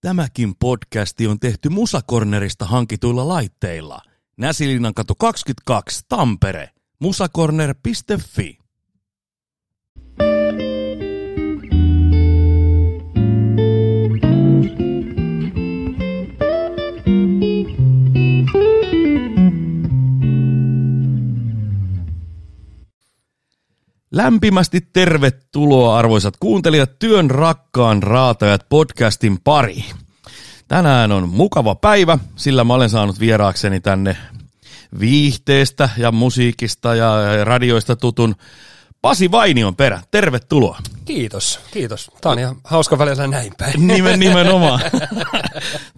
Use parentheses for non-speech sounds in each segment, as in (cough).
Tämäkin podcasti on tehty Musakornerista hankituilla laitteilla. Näsilinan katu 22, Tampere. musakorner.fi. Lämpimästi tervetuloa arvoisat kuuntelijat Työn rakkaan raatajat podcastin pariin. Tänään on mukava päivä, sillä mä olen saanut vieraakseni tänne viihteestä ja musiikista ja radioista tutun Pasi Vainion perä. Tervetuloa. Kiitos, kiitos. Tämä on ihan hauska välillä näin päin. Nimen, (laughs) nimenomaan.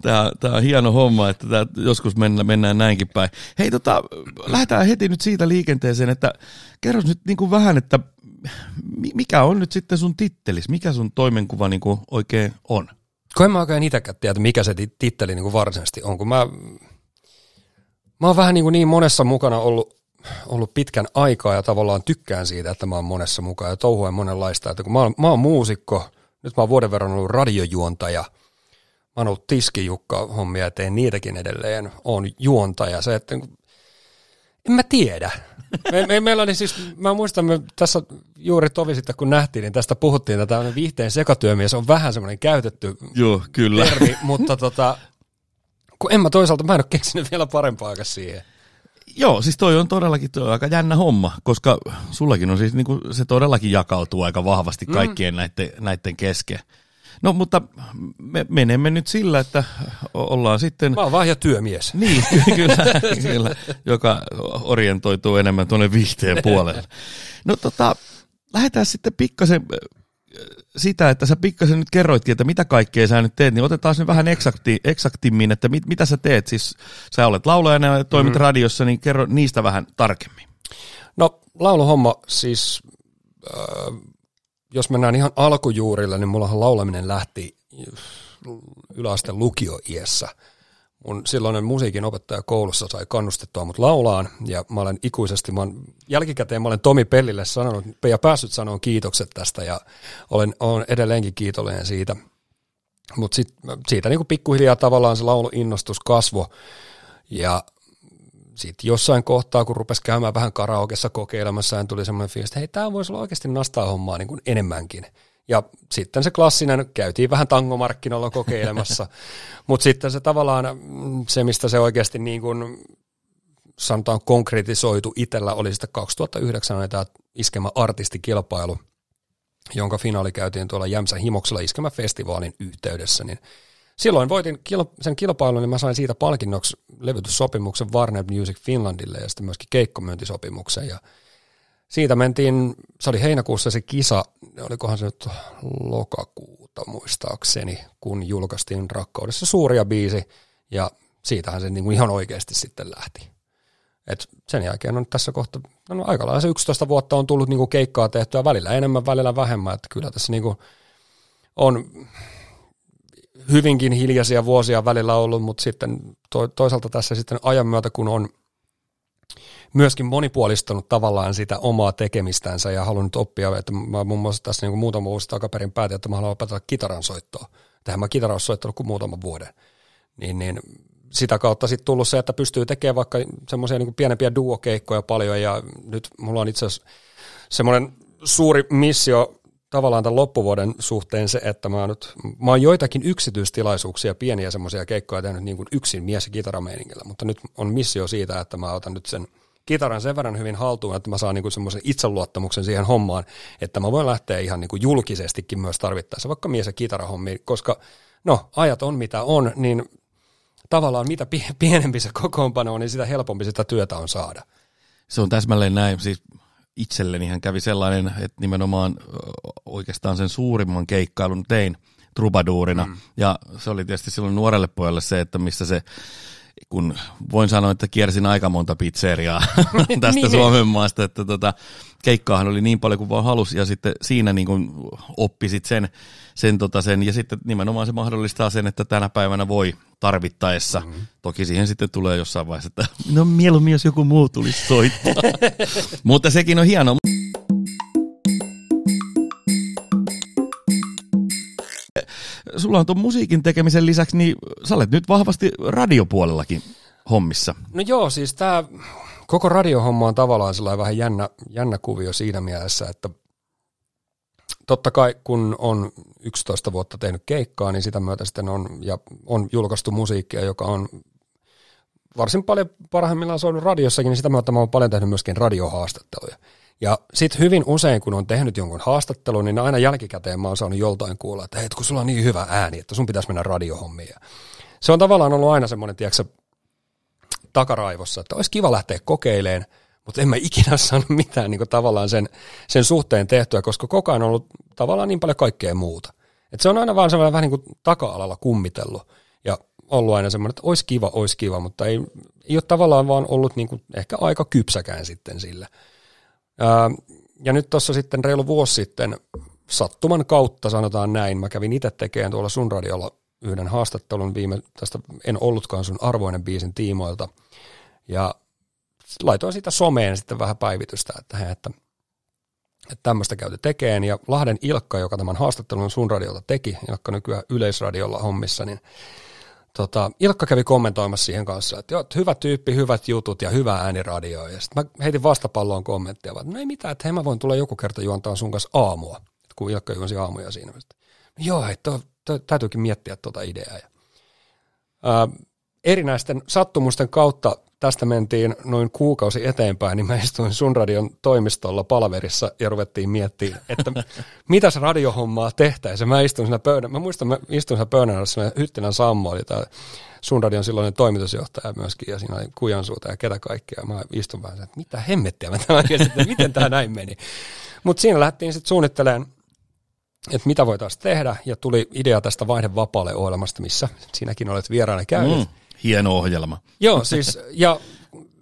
Tämä, tämä on hieno homma, että tämä joskus mennään, mennään näinkin päin. Hei, tota, lähdetään heti nyt siitä liikenteeseen, että kerros nyt niin kuin vähän, että mikä on nyt sitten sun tittelis? Mikä sun toimenkuva niin kuin oikein on? Kun en mä oikein itsekään tiedä, mikä se titteli niin kuin varsinaisesti on, kun mä, mä oon vähän niin, kuin niin monessa mukana ollut, ollut pitkän aikaa ja tavallaan tykkään siitä, että mä oon monessa mukana ja touhuen monenlaista. Että kun mä oon, mä oon muusikko, nyt mä oon vuoden verran ollut radiojuontaja, mä oon ollut tiskijukka hommia ja teen niitäkin edelleen, oon juontaja. Se, että en mä tiedä. Me, me, meillä oli siis, mä muistan, me tässä juuri tovi sitten kun nähtiin, niin tästä puhuttiin, että tämmöinen viihteen sekatyömies on vähän semmoinen käytetty Joo, kyllä. termi, mutta tota, kun en mä toisaalta, mä en ole keksinyt vielä parempaa siihen. Joo, siis toi on todellakin toi on aika jännä homma, koska sullakin on siis niinku, se todellakin jakautuu aika vahvasti kaikkien mm. näiden, näiden kesken. No mutta me menemme nyt sillä, että ollaan sitten... Mä oon vahja työmies. (laughs) Niin, kyllä, kyllä joka orientoituu enemmän tuonne viihteen puolelle. No tota, lähdetään sitten pikkasen sitä, että sä pikkasen nyt kerroitkin, että mitä kaikkea sä nyt teet, niin otetaan nyt vähän eksakti, eksaktimmin, että mit, mitä sä teet. Siis sä olet laulajana ja toimit mm. radiossa, niin kerro niistä vähän tarkemmin. No lauluhomma siis... Äh, jos mennään ihan alkujuurille, niin mullahan laulaminen lähti yläasteen lukioiässä. Mun silloinen musiikin opettaja koulussa sai kannustettua mut laulaan, ja mä olen ikuisesti, mä olen, jälkikäteen mä olen Tomi Pellille sanonut, ja päässyt sanomaan kiitokset tästä, ja olen, olen edelleenkin kiitollinen siitä. Mutta siitä niin pikkuhiljaa tavallaan se lauluinnostus kasvo, ja sitten jossain kohtaa, kun rupesi käymään vähän karaokessa kokeilemassa, niin tuli semmoinen fiilis, että hei, tämä voisi olla oikeasti nastaa hommaa niin kuin enemmänkin. Ja sitten se klassinen, käytiin vähän tangomarkkinoilla kokeilemassa, (laughs) mutta sitten se tavallaan, se mistä se oikeasti niin kuin, sanotaan konkretisoitu itsellä oli sitten 2009 oli tämä Iskemä artistikilpailu, jonka finaali käytiin tuolla Jämsä Himoksella Iskemä festivaalin yhteydessä, niin silloin voitin sen kilpailun, niin mä sain siitä palkinnoksi levytyssopimuksen Warner Music Finlandille ja sitten myöskin keikkomyyntisopimuksen. Ja siitä mentiin, se oli heinäkuussa se kisa, olikohan se nyt lokakuuta muistaakseni, kun julkaistiin Rakkaudessa suuria biisi, ja siitähän se niinku ihan oikeasti sitten lähti. Et sen jälkeen on tässä kohta, no aika lailla se 11 vuotta on tullut niinku keikkaa tehtyä, välillä enemmän, välillä vähemmän, että kyllä tässä niinku on hyvinkin hiljaisia vuosia välillä ollut, mutta sitten to, toisaalta tässä sitten ajan myötä, kun on myöskin monipuolistanut tavallaan sitä omaa tekemistänsä ja halunnut oppia, että mä muun muassa tässä niin kuin muutama vuosi takaperin päätin, että mä haluan opetella kitaran soittoa. Tähän mä kitaran soittanut kuin muutaman vuoden. Niin, niin sitä kautta sitten tullut se, että pystyy tekemään vaikka semmoisia niin pienempiä duokeikkoja paljon ja nyt mulla on itse asiassa semmoinen suuri missio tavallaan tämän loppuvuoden suhteen se, että mä nyt, mä oon joitakin yksityistilaisuuksia, pieniä semmoisia keikkoja tehnyt niin kuin yksin mies- ja kitarameiningillä, mutta nyt on missio siitä, että mä otan nyt sen kitaran sen verran hyvin haltuun, että mä saan niin semmoisen itseluottamuksen siihen hommaan, että mä voin lähteä ihan niin kuin julkisestikin myös tarvittaessa vaikka mies- ja kitarahommiin, koska no ajat on mitä on, niin tavallaan mitä pienempi se kokoonpano on, niin sitä helpompi sitä työtä on saada. Se on täsmälleen näin. Siis itselleni hän kävi sellainen, että nimenomaan oikeastaan sen suurimman keikkailun tein trubaduurina. Mm. Ja se oli tietysti silloin nuorelle pojalle se, että missä se kun voin sanoa, että kiersin aika monta pizzeriaa (laughs) tästä niin. Suomen maasta, että tota, keikkaahan oli niin paljon kuin vaan halusi, ja sitten siinä niin kuin oppisit sen, sen, tota sen, ja sitten nimenomaan se mahdollistaa sen, että tänä päivänä voi tarvittaessa, mm-hmm. toki siihen sitten tulee jossain vaiheessa, että no mieluummin jos joku muu tulisi soittaa, (laughs) mutta sekin on hienoa. Sulla on tuon musiikin tekemisen lisäksi, niin sä olet nyt vahvasti radiopuolellakin hommissa. No joo, siis tämä koko radiohomma on tavallaan sellainen vähän jännä, jännä kuvio siinä mielessä, että totta kai kun on 11 vuotta tehnyt keikkaa, niin sitä myötä sitten on, ja on julkaistu musiikkia, joka on varsin paljon parhaimmillaan soinut radiossakin, niin sitä myötä mä oon paljon tehnyt myöskin radiohaastatteluja. Ja sitten hyvin usein, kun on tehnyt jonkun haastattelun, niin aina jälkikäteen mä oon saanut joltain kuulla, että hei, kun sulla on niin hyvä ääni, että sun pitäisi mennä radiohommiin. Se on tavallaan ollut aina semmoinen, tiedätkö, takaraivossa, että olisi kiva lähteä kokeilemaan, mutta en mä ikinä (laughs) saanut mitään niin tavallaan sen, sen suhteen tehtyä, koska koko ajan on ollut tavallaan niin paljon kaikkea muuta. Et se on aina vaan semmoinen vähän niin kuin taka-alalla kummitellut ja ollut aina semmoinen, että olisi kiva, olisi kiva, mutta ei, ei ole tavallaan vaan ollut niin kuin ehkä aika kypsäkään sitten sillä. Ja nyt tuossa sitten reilu vuosi sitten sattuman kautta sanotaan näin, mä kävin itse tekemään tuolla sun radiolla yhden haastattelun viime, tästä en ollutkaan sun arvoinen biisin tiimoilta. Ja laitoin sitä someen sitten vähän päivitystä, että, he, että, että tämmöistä käyty tekeen. Ja Lahden Ilkka, joka tämän haastattelun sun radiolta teki, Ilkka nykyään yleisradiolla hommissa, niin tota, Ilkka kävi kommentoimassa siihen kanssa, että joo, hyvä tyyppi, hyvät jutut ja hyvä ääniradio. Ja sitten mä heitin vastapalloon kommenttia, että no ei mitään, että hei mä voin tulla joku kerta juontaa sun kanssa aamua, kun Ilkka juonsi aamuja siinä. Joo, hei, to, to, täytyykin miettiä tuota ideaa. Ja, ää, erinäisten sattumusten kautta tästä mentiin noin kuukausi eteenpäin, niin mä istuin sun radion toimistolla palverissa ja ruvettiin miettimään, että (laughs) mitä se radiohommaa tehtäisiin. Mä istun siinä pöydän, mä muistan, mä istun siinä pöydän alla, Hyttilän Sammo oli tämä sun radion silloinen toimitusjohtaja myöskin, ja siinä oli Kujansuuta ja ketä kaikkea. Mä istun vähän, että mitä hemmettiä mä tämän että miten tämä näin meni. Mutta siinä lähdettiin sitten suunnittelemaan että mitä voitaisiin tehdä, ja tuli idea tästä vaihdevapaalle ohjelmasta, missä sinäkin olet vieraana käynyt. Mm, hieno ohjelma. Joo, siis, ja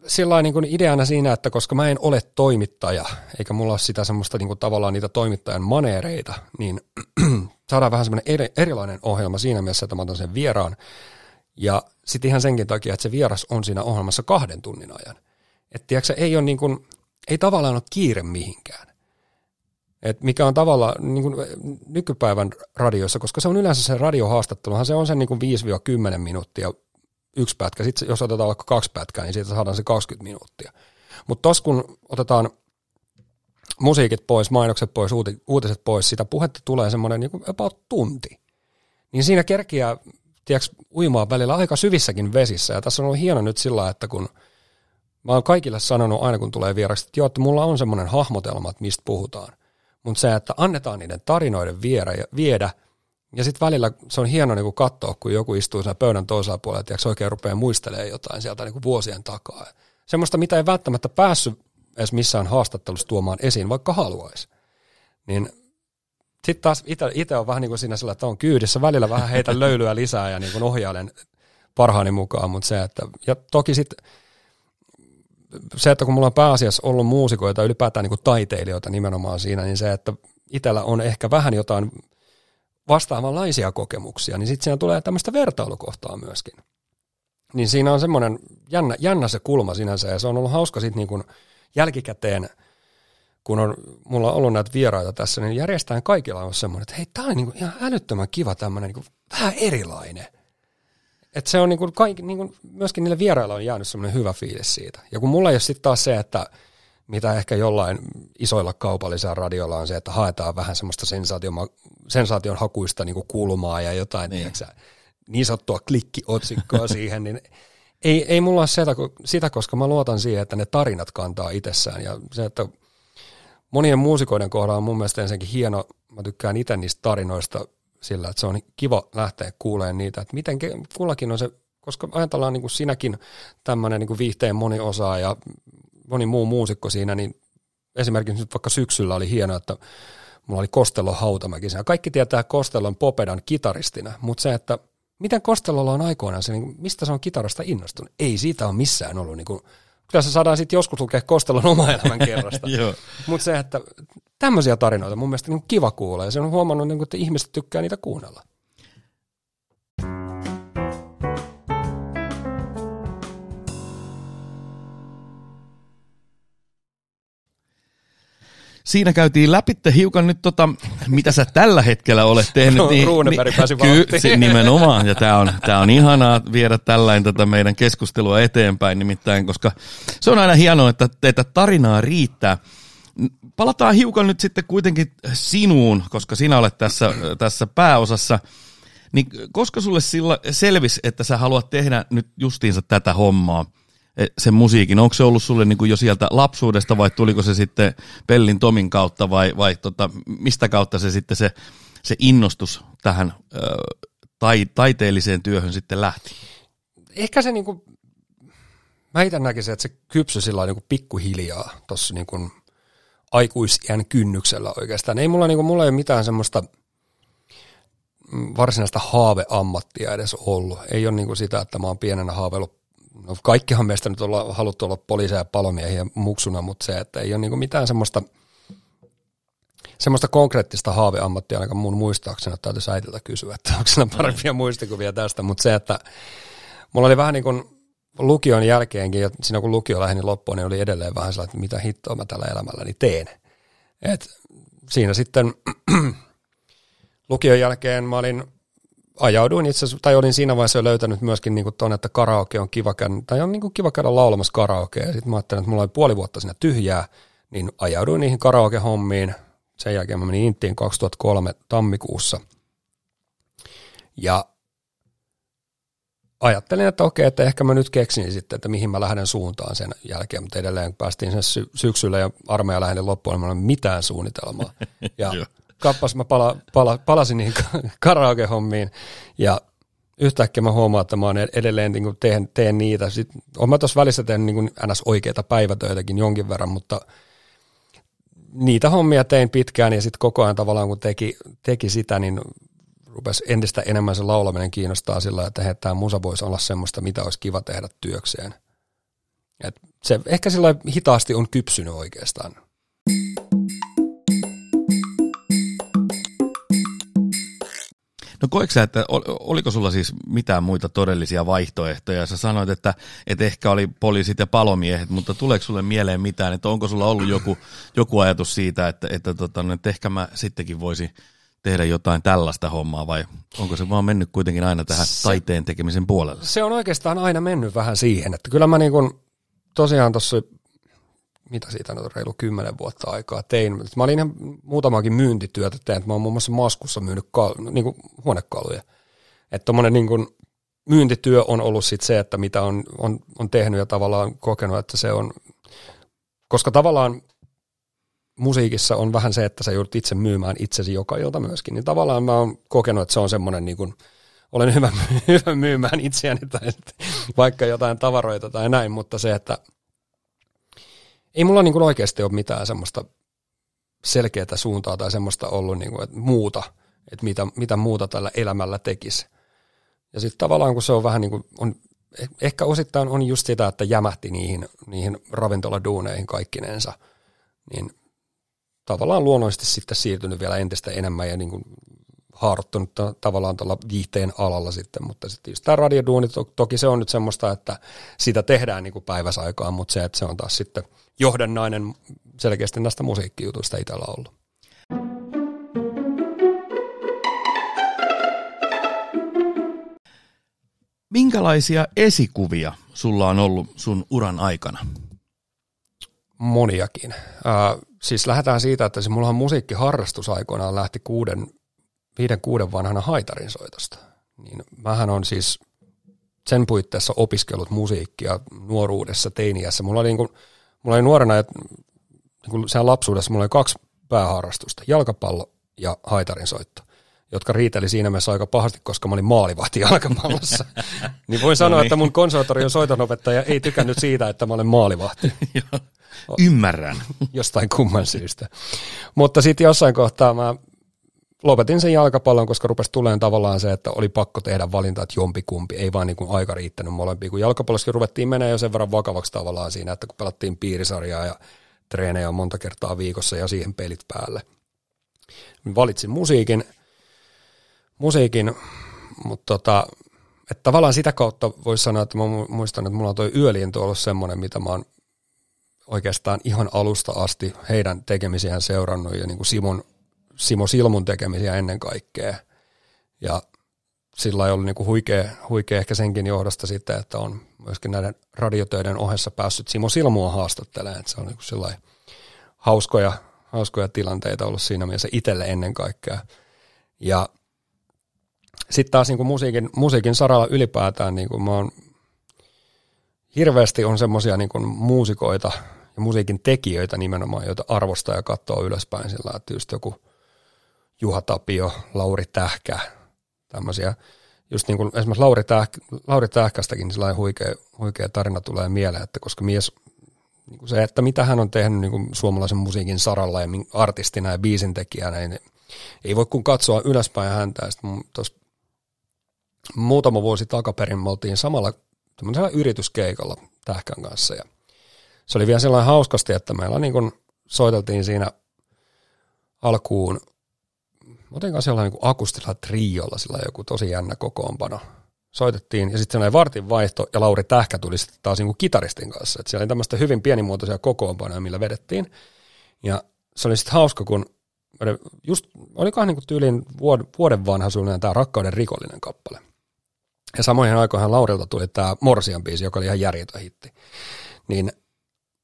sillä niin ideana siinä, että koska mä en ole toimittaja, eikä mulla ole sitä semmoista niin kuin tavallaan niitä toimittajan maneereita, niin (clears throat) saadaan vähän semmoinen eri, erilainen ohjelma siinä mielessä, että mä otan sen vieraan. Ja sitten ihan senkin takia, että se vieras on siinä ohjelmassa kahden tunnin ajan. Että ei ole niin kuin, ei tavallaan ole kiire mihinkään. Et mikä on tavallaan niin kuin nykypäivän radioissa, koska se on yleensä se radiohaastatteluhan, se on se niin kuin 5-10 minuuttia yksi pätkä. Sitten jos otetaan vaikka kaksi pätkää, niin siitä saadaan se 20 minuuttia. Mutta tuossa kun otetaan musiikit pois, mainokset pois, uutiset pois, sitä puhetta tulee semmoinen niin about tunti. Niin siinä kerkiää, tiedätkö, uimaa välillä aika syvissäkin vesissä. Ja tässä on ollut hieno nyt sillä, että kun mä oon kaikille sanonut aina kun tulee vieraksi, että joo, että mulla on semmoinen hahmotelma, että mistä puhutaan. Mutta se, että annetaan niiden tarinoiden viedä ja sitten välillä se on hieno niinku katsoa, kun joku istuu siinä pöydän toisella puolella, että se oikein rupeaa muistelemaan jotain sieltä niinku vuosien takaa. Semmoista, mitä ei välttämättä päässyt edes missään haastattelussa tuomaan esiin, vaikka haluaisi. Niin sitten taas itse on vähän niin kuin siinä sillä, että on kyydissä, välillä vähän heitä (laughs) löylyä lisää ja niin kuin ohjailen parhaani mukaan, mutta se, että, ja toki sitten se, että kun mulla on pääasiassa ollut muusikoita, ylipäätään niin kuin taiteilijoita nimenomaan siinä, niin se, että itsellä on ehkä vähän jotain vastaavanlaisia kokemuksia, niin sitten siinä tulee tämmöistä vertailukohtaa myöskin. Niin siinä on semmoinen jännä, jännä se kulma sinänsä, ja se on ollut hauska sitten niin jälkikäteen, kun on, mulla on ollut näitä vieraita tässä, niin järjestään kaikilla on semmoinen, että hei, tämä on niin kuin ihan älyttömän kiva tämmöinen niin vähän erilainen. Että se on niin kuin kaikki, niin kuin myöskin niille vierailla on jäänyt semmoinen hyvä fiilis siitä. Ja kun mulla ei ole sitten taas se, että mitä ehkä jollain isoilla kaupallisilla radioilla on se, että haetaan vähän semmoista sensaation, hakuista niin kuin kulmaa ja jotain niin. Tiiäksä, niin sanottua klikkiotsikkoa (laughs) siihen, niin ei, ei mulla ole sitä, sitä, koska mä luotan siihen, että ne tarinat kantaa itsessään ja se, että monien muusikoiden kohdalla on mun mielestä ensinnäkin hieno, mä tykkään itse niistä tarinoista sillä, että se on kiva lähteä kuulemaan niitä, että miten kullakin on se, koska ajatellaan niin kuin sinäkin tämmöinen niin viihteen moniosaa ja moni muu muusikko siinä, niin esimerkiksi nyt vaikka syksyllä oli hienoa, että mulla oli Kostelon Hautamäki. Kaikki tietää Kostelon Popedan kitaristina, mutta se, että miten Kostelolla on aikoinaan se, niin mistä se on kitarasta innostunut? Ei siitä ole missään ollut. Niin kuin, kyllä se saadaan sitten joskus lukea Kostelon oma elämän kerrasta. (laughs) mutta se, että tämmöisiä tarinoita mun mielestä niin kiva kuulla ja se on huomannut, niin kuin, että ihmiset tykkää niitä kuunnella. Siinä käytiin läpi hiukan nyt tota, mitä sä tällä hetkellä olet tehnyt. Niin, Runeberg niin, pääsi ky- nimenomaan, ja tämä on, tää on ihanaa viedä tällainen tätä meidän keskustelua eteenpäin, nimittäin, koska se on aina hienoa, että, että tarinaa riittää. Palataan hiukan nyt sitten kuitenkin sinuun, koska sinä olet tässä, tässä pääosassa. Niin koska sulle sillä selvisi, että sä haluat tehdä nyt justiinsa tätä hommaa, sen musiikin, onko se ollut sulle niin kuin jo sieltä lapsuudesta vai tuliko se sitten Pellin Tomin kautta vai, vai tota, mistä kautta se sitten se, se innostus tähän ö, tai, taiteelliseen työhön sitten lähti? Ehkä se niin kuin, mä itse näkisin, että se kypsy sillä niin kuin pikkuhiljaa tuossa niin kuin aikuisien kynnyksellä oikeastaan. Ei mulla, niin kuin, mulla ei ole mitään semmoista – varsinaista haaveammattia edes ollut. Ei ole niin kuin sitä, että mä oon pienenä haaveillut no kaikkihan meistä nyt olla, haluttu olla poliiseja ja palomiehiä muksuna, mutta se, että ei ole niin mitään semmoista, semmoista konkreettista haaveammattia ainakaan mun muistaakseni, että täytyisi äitiltä kysyä, että onko siinä parempia muistikuvia tästä, mutta se, että mulla oli vähän niin kuin lukion jälkeenkin, ja siinä kun lukio lähti niin loppuun, niin oli edelleen vähän sellainen, että mitä hittoa mä tällä elämälläni teen. Et siinä sitten (clears throat) lukion jälkeen mä olin, ajauduin itse asiassa, tai olin siinä vaiheessa jo löytänyt myöskin niin tuon, että karaoke on kiva käydä, tai on niin kuin kiva käydä laulamassa karaoke. Ja sitten mä ajattelin, että mulla oli puoli vuotta siinä tyhjää, niin ajauduin niihin karaoke-hommiin. Sen jälkeen mä menin Intiin 2003 tammikuussa. Ja ajattelin, että okei, että ehkä mä nyt keksin sitten, että mihin mä lähden suuntaan sen jälkeen, mutta edelleen päästiin sen sy- syksyllä ja armeija lähden loppuun, niin mä mitään suunnitelmaa. (laughs) Ja kappas mä pala, pala, palasin niihin karaoke-hommiin ja yhtäkkiä mä huomaan, että mä oon edelleen niin kuin teen, teen niitä. Sitten olen mä tuossa välissä tehnyt niin kuin ns. oikeita päivätöitäkin jonkin verran, mutta niitä hommia tein pitkään ja sitten koko ajan tavallaan kun teki, teki sitä, niin rupesi entistä enemmän se laulaminen kiinnostaa sillä, että tämä musa voisi olla semmoista, mitä olisi kiva tehdä työkseen. Et se ehkä sillä hitaasti on kypsynyt oikeastaan. No koetko sä, että oliko sulla siis mitään muita todellisia vaihtoehtoja? Sä sanoit, että, että ehkä oli poliisit ja palomiehet, mutta tuleeko sulle mieleen mitään, että onko sulla ollut joku, joku ajatus siitä, että, että, tota, no, että ehkä mä sittenkin voisin tehdä jotain tällaista hommaa vai onko se vaan mennyt kuitenkin aina tähän se, taiteen tekemisen puolelle? Se on oikeastaan aina mennyt vähän siihen, että kyllä mä niin kuin, tosiaan tuossa mitä siitä on reilu kymmenen vuotta aikaa tein. Mä olin ihan muutamakin myyntityötä tehnyt. Mä oon muun muassa Maskussa myynyt kal- niin kuin huonekaluja. Että tommonen niin kuin myyntityö on ollut sit se, että mitä on, on, on tehnyt ja tavallaan kokenut, että se on, koska tavallaan musiikissa on vähän se, että sä joudut itse myymään itsesi joka ilta myöskin, niin tavallaan mä oon kokenut, että se on semmoinen niin kuin, olen hyvä, (laughs) hyvä myymään itseäni tai (laughs) vaikka jotain tavaroita tai näin, mutta se, että – ei mulla niin kuin oikeasti ole mitään semmoista selkeää suuntaa tai semmoista ollut niin kuin, että muuta, että mitä, mitä muuta tällä elämällä tekisi. Ja sitten tavallaan kun se on vähän niin kuin, on, ehkä osittain on just sitä, että jämähti niihin, niihin ravintoladuuneihin kaikkinensa, niin tavallaan luonnollisesti sitten siirtynyt vielä entistä enemmän ja niin kuin haarottunut tavallaan tuolla viihteen alalla sitten, mutta sitten just tämä radioduuni, to, toki se on nyt semmoista, että sitä tehdään niin kuin päiväsaikaan, mutta se, että se on taas sitten johdannainen selkeästi näistä musiikkijutuista itsellä ollut. Minkälaisia esikuvia sulla on ollut sun uran aikana? Moniakin. Äh, siis lähdetään siitä, että se mulla on musiikkiharrastus aikoinaan lähti kuuden viiden kuuden vanhana haitarinsoitosta. Niin mähän on siis sen puitteissa opiskellut musiikkia nuoruudessa, teiniässä. Mulla oli, niin kuin, mulla oli nuorena, että niin kuin sen lapsuudessa mulla oli kaksi pääharrastusta, jalkapallo ja haitarinsoitto jotka riiteli siinä mielessä aika pahasti, koska mä olin maalivahti (laughs) jalkapallossa. (laughs) niin voin sanoa, no niin. että mun konservatorion soitonopettaja ei tykännyt siitä, että mä olen maalivahti. (laughs) Ymmärrän. Jostain kumman syystä. Mutta sitten jossain kohtaa mä lopetin sen jalkapallon, koska rupesi tulemaan tavallaan se, että oli pakko tehdä valinta, että jompikumpi, ei vaan niin kuin aika riittänyt molempiin, kun jalkapallossakin ruvettiin menemään jo sen verran vakavaksi tavallaan siinä, että kun pelattiin piirisarjaa ja treenejä monta kertaa viikossa ja siihen pelit päälle. Valitsin musiikin, musiikin mutta tota, että tavallaan sitä kautta voisi sanoa, että mä muistan, että mulla on toi yöliento ollut semmoinen, mitä mä oon oikeastaan ihan alusta asti heidän tekemisiään seurannut ja niin kuin Simon, Simo Silmun tekemisiä ennen kaikkea. Ja sillä ei ollut niin kuin huikea, huikea ehkä senkin johdosta sitten, että on myöskin näiden radiotöiden ohessa päässyt Simo Silmua haastattelemaan. Että se on niin kuin hauskoja, hauskoja tilanteita ollut siinä mielessä itselle ennen kaikkea. Ja sitten taas niin kuin musiikin, musiikin saralla ylipäätään niin kuin mä oon, hirveästi on semmoisia niin muusikoita ja musiikin tekijöitä nimenomaan, joita arvostaa ja katsoo ylöspäin sillä, että just joku Juha Tapio, Lauri Tähkä, tämmöisiä, just niin kuin esimerkiksi Lauri, Tähkä, Lauri Tähkästäkin sellainen huikea, huikea tarina tulee mieleen, että koska mies, niin kuin se, että mitä hän on tehnyt niin kuin suomalaisen musiikin saralla ja artistina ja biisintekijänä, niin ei voi kun katsoa ylöspäin häntä. Sitten muutama vuosi takaperin me oltiin samalla yrityskeikalla Tähkän kanssa ja se oli vielä sellainen hauskasti, että meillä niin kuin soiteltiin siinä alkuun, otin kanssa jollain niin akustilla triolla, sillä joku tosi jännä kokoonpano. Soitettiin ja sitten sellainen vartin vaihto ja Lauri Tähkä tuli sitten taas niin kuin kitaristin kanssa. Et siellä oli tämmöistä hyvin pienimuotoisia kokoonpanoja, millä vedettiin. Ja se oli sitten hauska, kun just, olikohan niin kuin tyyliin vuoden vanha suunnilleen tämä Rakkauden rikollinen kappale. Ja samoihin aikoihin Laurilta tuli tämä Morsian biisi, joka oli ihan järjetön hitti. Niin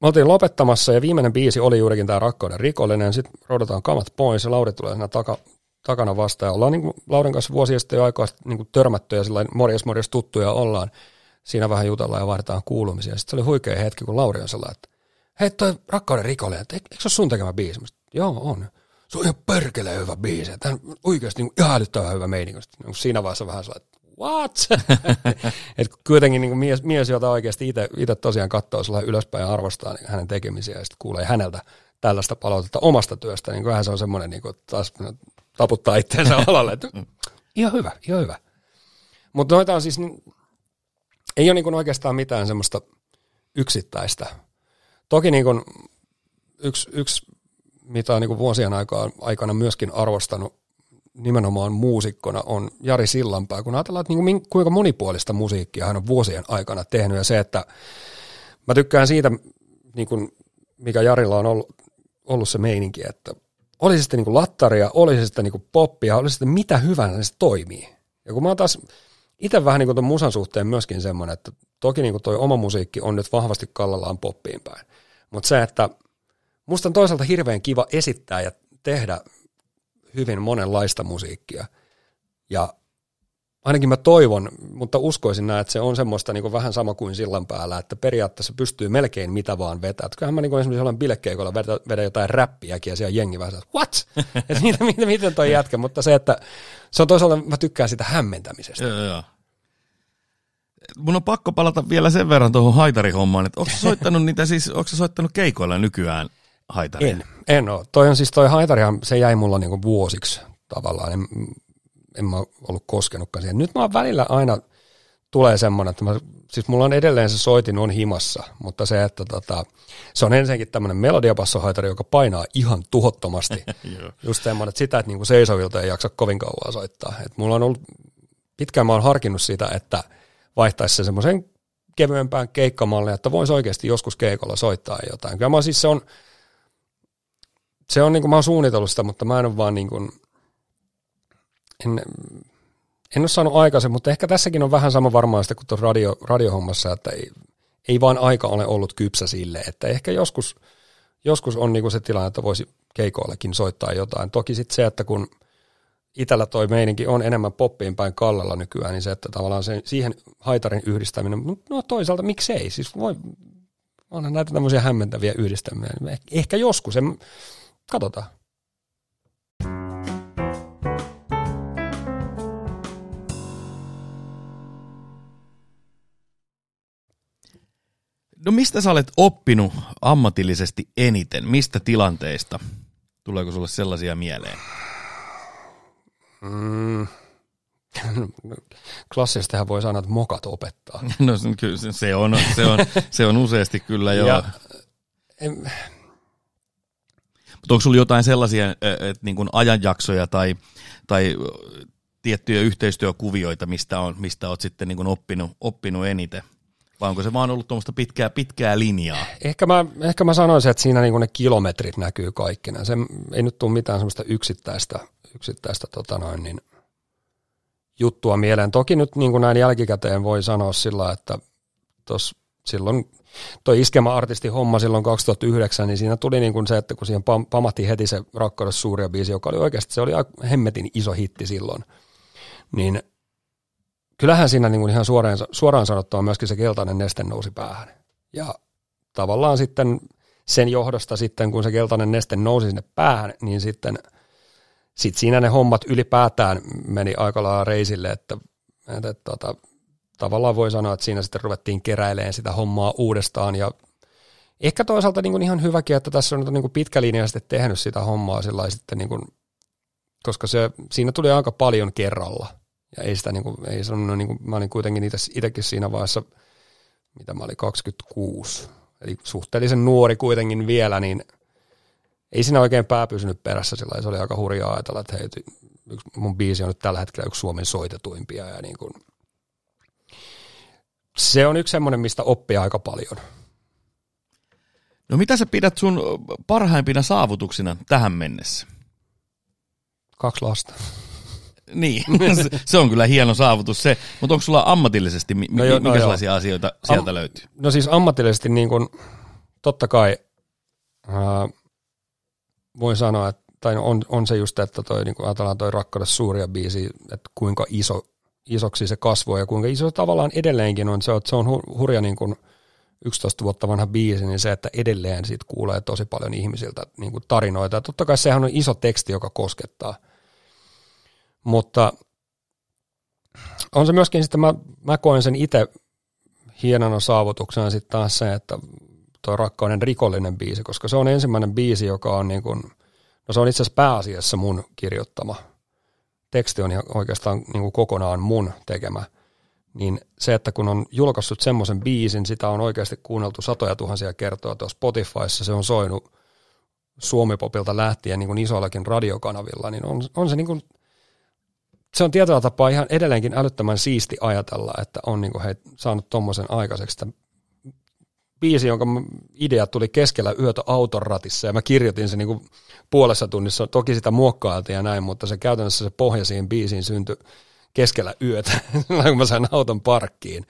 me oltiin lopettamassa ja viimeinen biisi oli juurikin tämä Rakkauden rikollinen. Sitten roudataan kamat pois ja Lauri tulee siinä taka, takana vastaan. Ja ollaan niin kuin Laurin kanssa vuosia sitten jo aikaa niin kuin törmätty ja sellainen morjes morjes tuttuja ollaan. Siinä vähän jutellaan ja vaihdetaan kuulumisia. Sitten se oli huikea hetki, kun Lauri on sellainen, että hei toi Rakkauden rikollinen, että eikö se ole sun tekemä biisi? Mä Joo, on. Se on ihan perkeleen hyvä biisi. Tämä on oikeasti niin ihan hyvä meininki. Niin siinä vaiheessa vähän sellainen, what? (laughs) et kuitenkin niin mies, mies, jota oikeasti itse tosiaan katsoo sillä ylöspäin ja arvostaa niin hänen tekemisiä ja sitten kuulee häneltä tällaista palautetta omasta työstä, niin kyllähän se on semmoinen, niin kuin taas taputtaa itseensä (laughs) alalle, ihan hyvä, ihan hyvä. Mutta noita on siis, niin, ei ole niin oikeastaan mitään semmoista yksittäistä. Toki niin kuin yksi, yksi mitä on niin kuin vuosien aikana myöskin arvostanut nimenomaan muusikkona on Jari Sillanpää, kun ajatellaan, että niin kuin kuinka monipuolista musiikkia hän on vuosien aikana tehnyt ja se, että mä tykkään siitä, niin kuin mikä Jarilla on ollut, ollut se meininki, että oli se sitten niin lattaria, oli se sitten niin poppia, oli se sitten mitä hyvänä se toimii. Ja kun mä oon taas itse vähän niin kuin ton musan suhteen myöskin semmoinen, että toki niin kuin toi oma musiikki on nyt vahvasti kallallaan poppiin päin, mutta se, että musta on toisaalta hirveän kiva esittää ja tehdä hyvin monenlaista musiikkia. Ja ainakin mä toivon, mutta uskoisin näin, että se on semmoista niin kuin vähän sama kuin sillan päällä, että periaatteessa pystyy melkein mitä vaan vetää. Että kyllähän mä niin kuin esimerkiksi olen bilekeikolla vedä, vedä jotain räppiäkin ja siellä jengi vähän what? (laughs) että miten, miten, miten toi jätkä, mutta se, että se on toisaalta, mä tykkään sitä hämmentämisestä. Joo, joo. Mun on pakko palata vielä sen verran tuohon haitarihommaan, että onko soittanut niitä siis, onko soittanut keikoilla nykyään haitaria? En, en ole. Toi on siis toi haitarihan, se jäi mulla niinku vuosiksi tavallaan. En, en mä ollut koskenutkaan siihen. Nyt mä oon välillä aina tulee semmoinen, että mä, siis mulla on edelleen se soitin on himassa, mutta se, että tota, se on ensinnäkin tämmöinen melodiapassohaitari, joka painaa ihan tuhottomasti. (laughs) Just semmoinen, että sitä, että niinku seisovilta ei jaksa kovin kauan soittaa. Et mulla on ollut, pitkään mä oon harkinnut sitä, että vaihtaisi se semmoisen kevyempään keikkamalliin, että voisi oikeasti joskus keikolla soittaa jotain. Kyllä mä siis se on, se on niin kuin, mä oon suunnitellut sitä, mutta mä en ole vaan niin kuin, en, en ole saanut aikaisemmin, mutta ehkä tässäkin on vähän sama varmaan sitä kuin tuossa radio, radiohommassa, että ei, ei vaan aika ole ollut kypsä sille, että ehkä joskus, joskus on niin kuin se tilanne, että voisi keikoillekin soittaa jotain. Toki sitten se, että kun itellä toi meininki on enemmän poppiin päin kallella nykyään, niin se, että tavallaan se, siihen haitarin yhdistäminen, no toisaalta miksei, siis voi, onhan näitä tämmöisiä hämmentäviä yhdistämiä. Ehkä joskus, en, Katsotaan. No mistä sä olet oppinut ammatillisesti eniten? Mistä tilanteista? Tuleeko sulle sellaisia mieleen? Mm. (laughs) Klassisestihan voi sanoa, että mokat opettaa. (laughs) No kyllä se on, se on, se on useasti kyllä jo. Ja, en, mutta onko sulla jotain sellaisia että niin kuin ajanjaksoja tai, tai tiettyjä yhteistyökuvioita, mistä, on, mistä olet sitten niin kuin oppinut, oppinut eniten? Vai onko se vaan ollut tuommoista pitkää, pitkää linjaa? Ehkä mä, ehkä mä sanoisin, että siinä niin ne kilometrit näkyy kaikkina. Se ei nyt tule mitään semmoista yksittäistä, yksittäistä tota noin, niin juttua mieleen. Toki nyt niin näin jälkikäteen voi sanoa sillä, että tos, silloin toi iskema-artisti homma silloin 2009, niin siinä tuli niin kuin se, että kun siihen pamahti heti se rakkaudessa suuria biisi, joka oli oikeasti, se oli hemmetin iso hitti silloin, niin kyllähän siinä niin kuin ihan suoraan, suoraan sanottuna myöskin se keltainen neste nousi päähän. Ja tavallaan sitten sen johdosta sitten, kun se keltainen neste nousi sinne päähän, niin sitten sit siinä ne hommat ylipäätään meni aika lailla reisille, että, että, tota, tavallaan voi sanoa, että siinä sitten ruvettiin keräilemään sitä hommaa uudestaan ja ehkä toisaalta niin kuin ihan hyväkin, että tässä on niin kuin pitkälinjaisesti tehnyt sitä hommaa sillä sitten niin kuin, koska se, siinä tuli aika paljon kerralla ja ei sitä niin kuin, ei sanonut, niin kuin, mä olin kuitenkin itsekin siinä vaiheessa, mitä mä olin 26, eli suhteellisen nuori kuitenkin vielä, niin ei siinä oikein pää pysynyt perässä sillä se oli aika hurjaa ajatella, että hei, yksi, mun biisi on nyt tällä hetkellä yksi Suomen soitetuimpia ja niin kuin, se on yksi semmoinen, mistä oppii aika paljon. No mitä sä pidät sun parhaimpina saavutuksina tähän mennessä? Kaksi lasta. Niin, (laughs) se on kyllä hieno saavutus se, mutta onko sulla ammatillisesti, mi- no jo, no minkälaisia no asioita sieltä Am- löytyy? No siis ammatillisesti niin kun, totta kai ää, voin sanoa, että tai on, on se just, että toi, niin ajatellaan toi rakkaudessa suuria biisi, että kuinka iso isoksi se kasvoi ja kuinka iso tavallaan edelleenkin on. Se, että se on hurja niin kuin 11 vuotta vanha biisi, niin se, että edelleen siitä kuulee tosi paljon ihmisiltä niin kuin tarinoita. Ja totta kai sehän on iso teksti, joka koskettaa. Mutta on se myöskin sitten, mä, mä koen sen itse hienona saavutuksena sitten taas se, että tuo Rakkauden rikollinen biisi, koska se on ensimmäinen biisi, joka on niin kuin, no se on itse asiassa pääasiassa mun kirjoittama – teksti on oikeastaan niin kuin kokonaan mun tekemä, niin se, että kun on julkaissut semmoisen biisin, sitä on oikeasti kuunneltu satoja tuhansia kertoja tuossa Spotifyssa, se on soinut Suomipopilta lähtien niin kuin isoillakin radiokanavilla, niin on, on se niin kuin, se on tietyllä tapaa ihan edelleenkin älyttömän siisti ajatella, että on niin kuin he saanut tuommoisen aikaiseksi, että biisi, jonka idea tuli keskellä yötä auton ratissa ja mä kirjoitin sen niin kuin puolessa tunnissa. Toki sitä muokkailtiin ja näin, mutta se käytännössä se pohja siihen biisiin syntyi keskellä yötä, (laughs) kun mä sain auton parkkiin.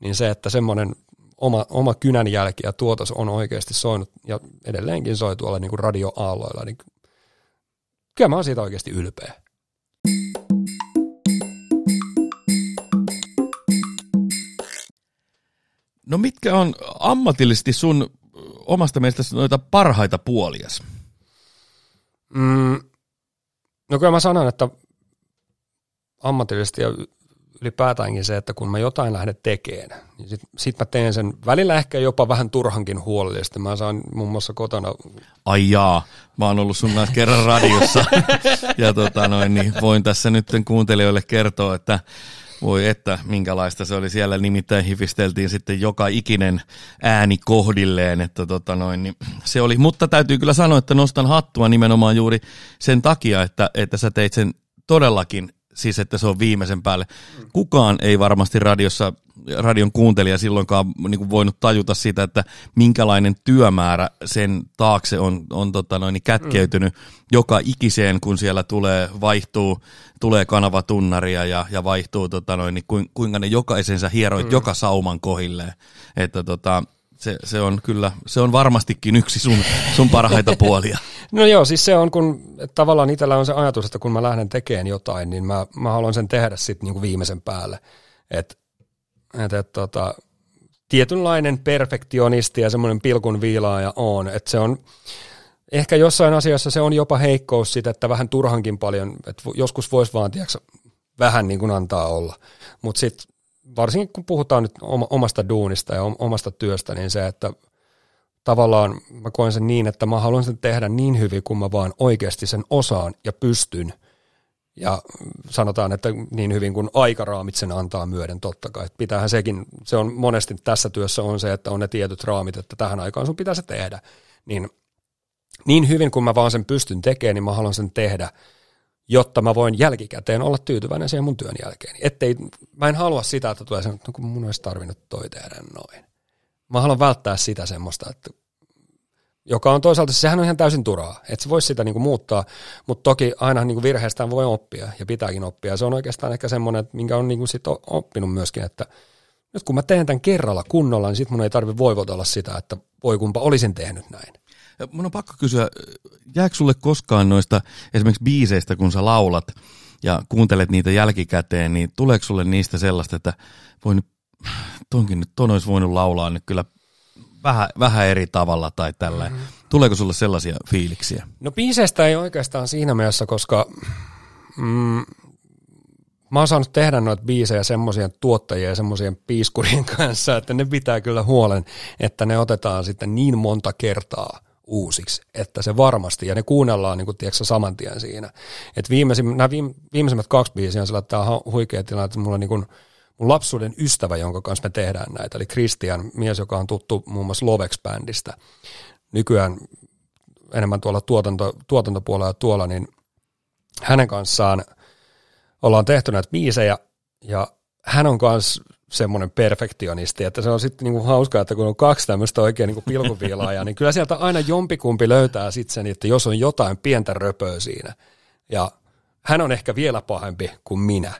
Niin se, että semmoinen oma, oma kynänjälki ja tuotos on oikeasti soinut ja edelleenkin soi tuolla niin kuin radioaalloilla, niin kyllä mä oon siitä oikeasti ylpeä. No mitkä on ammatillisesti sun omasta mielestäsi noita parhaita puolias? Mm, no kyllä mä sanon, että ammatillisesti ja ylipäätäänkin se, että kun mä jotain lähden tekemään, niin sit, sit mä teen sen välillä ehkä jopa vähän turhankin huolellisesti. Mä saan muun muassa kotona... Ai jaa, mä oon ollut sun kanssa kerran radiossa (laughs) ja tota noin, niin voin tässä nyt kuuntelijoille kertoa, että voi että, minkälaista se oli. Siellä, nimittäin hifisteltiin sitten joka ikinen ääni kohdilleen, että tota noin, niin se oli, mutta täytyy kyllä sanoa, että nostan hattua nimenomaan juuri sen takia, että, että sä teit sen todellakin siis että se on viimeisen päälle. Kukaan ei varmasti radiossa, radion kuuntelija silloinkaan niin kuin voinut tajuta sitä, että minkälainen työmäärä sen taakse on, on tota noin, kätkeytynyt mm. joka ikiseen, kun siellä tulee, vaihtuu, tulee kanavatunnaria ja, ja vaihtuu, tota noin, niin kuinka ne jokaisensa hieroit mm. joka sauman kohilleen. Että tota, se, se, on kyllä, se on varmastikin yksi sun, sun parhaita (laughs) puolia. No joo, siis se on, kun tavallaan itsellä on se ajatus, että kun mä lähden tekemään jotain, niin mä, mä haluan sen tehdä sitten niinku viimeisen päälle. Että et, et, tota, tietynlainen perfektionisti ja semmoinen pilkun viilaaja on, että se on, ehkä jossain asiassa se on jopa heikkous sitä, että vähän turhankin paljon, että joskus voisi vaan, tiedätkö, vähän niin kuin antaa olla. Mutta sitten varsinkin kun puhutaan nyt omasta duunista ja omasta työstä, niin se, että tavallaan mä koen sen niin, että mä haluan sen tehdä niin hyvin, kun mä vaan oikeasti sen osaan ja pystyn. Ja sanotaan, että niin hyvin kuin aikaraamit sen antaa myöden totta kai. Että pitäähän sekin, se on monesti tässä työssä on se, että on ne tietyt raamit, että tähän aikaan sun pitää se tehdä. Niin, niin hyvin kuin mä vaan sen pystyn tekemään, niin mä haluan sen tehdä. jotta mä voin jälkikäteen olla tyytyväinen siihen mun työn jälkeen. Ettei, mä en halua sitä, että tulee sen, että no kun mun olisi tarvinnut toi tehdä noin. Mä haluan välttää sitä semmoista, että joka on toisaalta, sehän on ihan täysin turhaa, että se voisi sitä niinku muuttaa, mutta toki aina niinku virheestään voi oppia ja pitääkin oppia. Se on oikeastaan ehkä semmoinen, minkä on niinku sit oppinut myöskin, että nyt kun mä teen tämän kerralla kunnolla, niin sit mun ei tarvitse voivotella sitä, että voi kumpa olisin tehnyt näin. Mun on pakko kysyä, jääkö sulle koskaan noista esimerkiksi biiseistä, kun sä laulat ja kuuntelet niitä jälkikäteen, niin tuleeko sulle niistä sellaista, että voi nyt, tonkin nyt, ton olisi voinut laulaa nyt kyllä vähän, vähän eri tavalla tai tällä. Mm-hmm. Tuleeko sulle sellaisia fiiliksiä? No biiseistä ei oikeastaan siinä mielessä, koska mm, mä oon saanut tehdä noita biisejä semmoisien tuottajien ja semmoisien piiskurien kanssa, että ne pitää kyllä huolen, että ne otetaan sitten niin monta kertaa uusiksi, että se varmasti, ja ne kuunnellaan niin kuin, tiedätkö, saman tien siinä. Et viimeisim, nämä viime, viimeisimmät kaksi biisiä on sellainen, että tämä on huikea tilanne, että mulla on niin kuin, mun lapsuuden ystävä, jonka kanssa me tehdään näitä, eli Christian, mies, joka on tuttu muun muassa Lovex-bändistä. Nykyään enemmän tuolla tuotanto, tuotantopuolella tuolla, niin hänen kanssaan ollaan tehty näitä biisejä, ja hän on myös semmoinen perfektionisti, että se on sitten niinku hauskaa, että kun on kaksi tämmöistä oikein niinku pilkuviilaajaa, niin kyllä sieltä aina jompikumpi löytää sitten sen, että jos on jotain pientä röpöä siinä, ja hän on ehkä vielä pahempi kuin minä,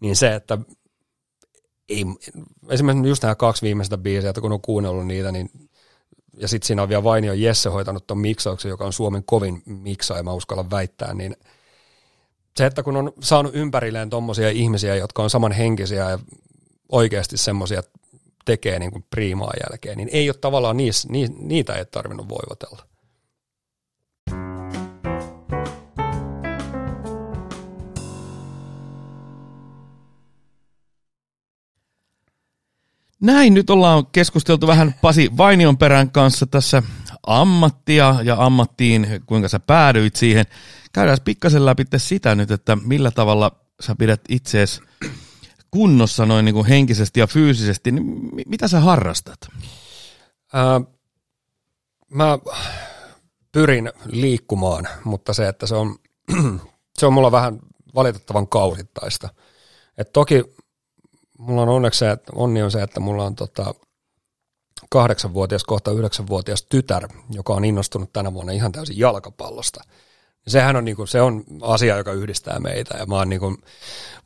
niin se, että ei, esimerkiksi just nämä kaksi viimeistä biisiä, kun on kuunnellut niitä, niin ja sitten siinä on vielä Vainio Jesse hoitanut tuon miksauksen, joka on Suomen kovin miksaaja, mä uskallan väittää, niin se, että kun on saanut ympärilleen tuommoisia ihmisiä, jotka on samanhenkisiä ja oikeasti semmoisia tekee niin kuin priimaa jälkeen, niin ei ole tavallaan niis, niitä ei tarvinnut voivotella. Näin, nyt ollaan keskusteltu vähän Pasi Vainion perän kanssa tässä ammattia ja ammattiin, kuinka sä päädyit siihen. Käydään pikkasen läpi sitä nyt, että millä tavalla sä pidät itseesi kunnossa noin niin kuin henkisesti ja fyysisesti, niin mitä sä harrastat? Ää, mä pyrin liikkumaan, mutta se, että se on, (clears throat) se on mulla vähän valitettavan kausittaista. Et toki mulla on onneksi se, että onni on se, että mulla on tota, kahdeksanvuotias, kohta yhdeksänvuotias tytär, joka on innostunut tänä vuonna ihan täysin jalkapallosta – sehän on, niinku, se on asia, joka yhdistää meitä. Ja mä oon, niinku,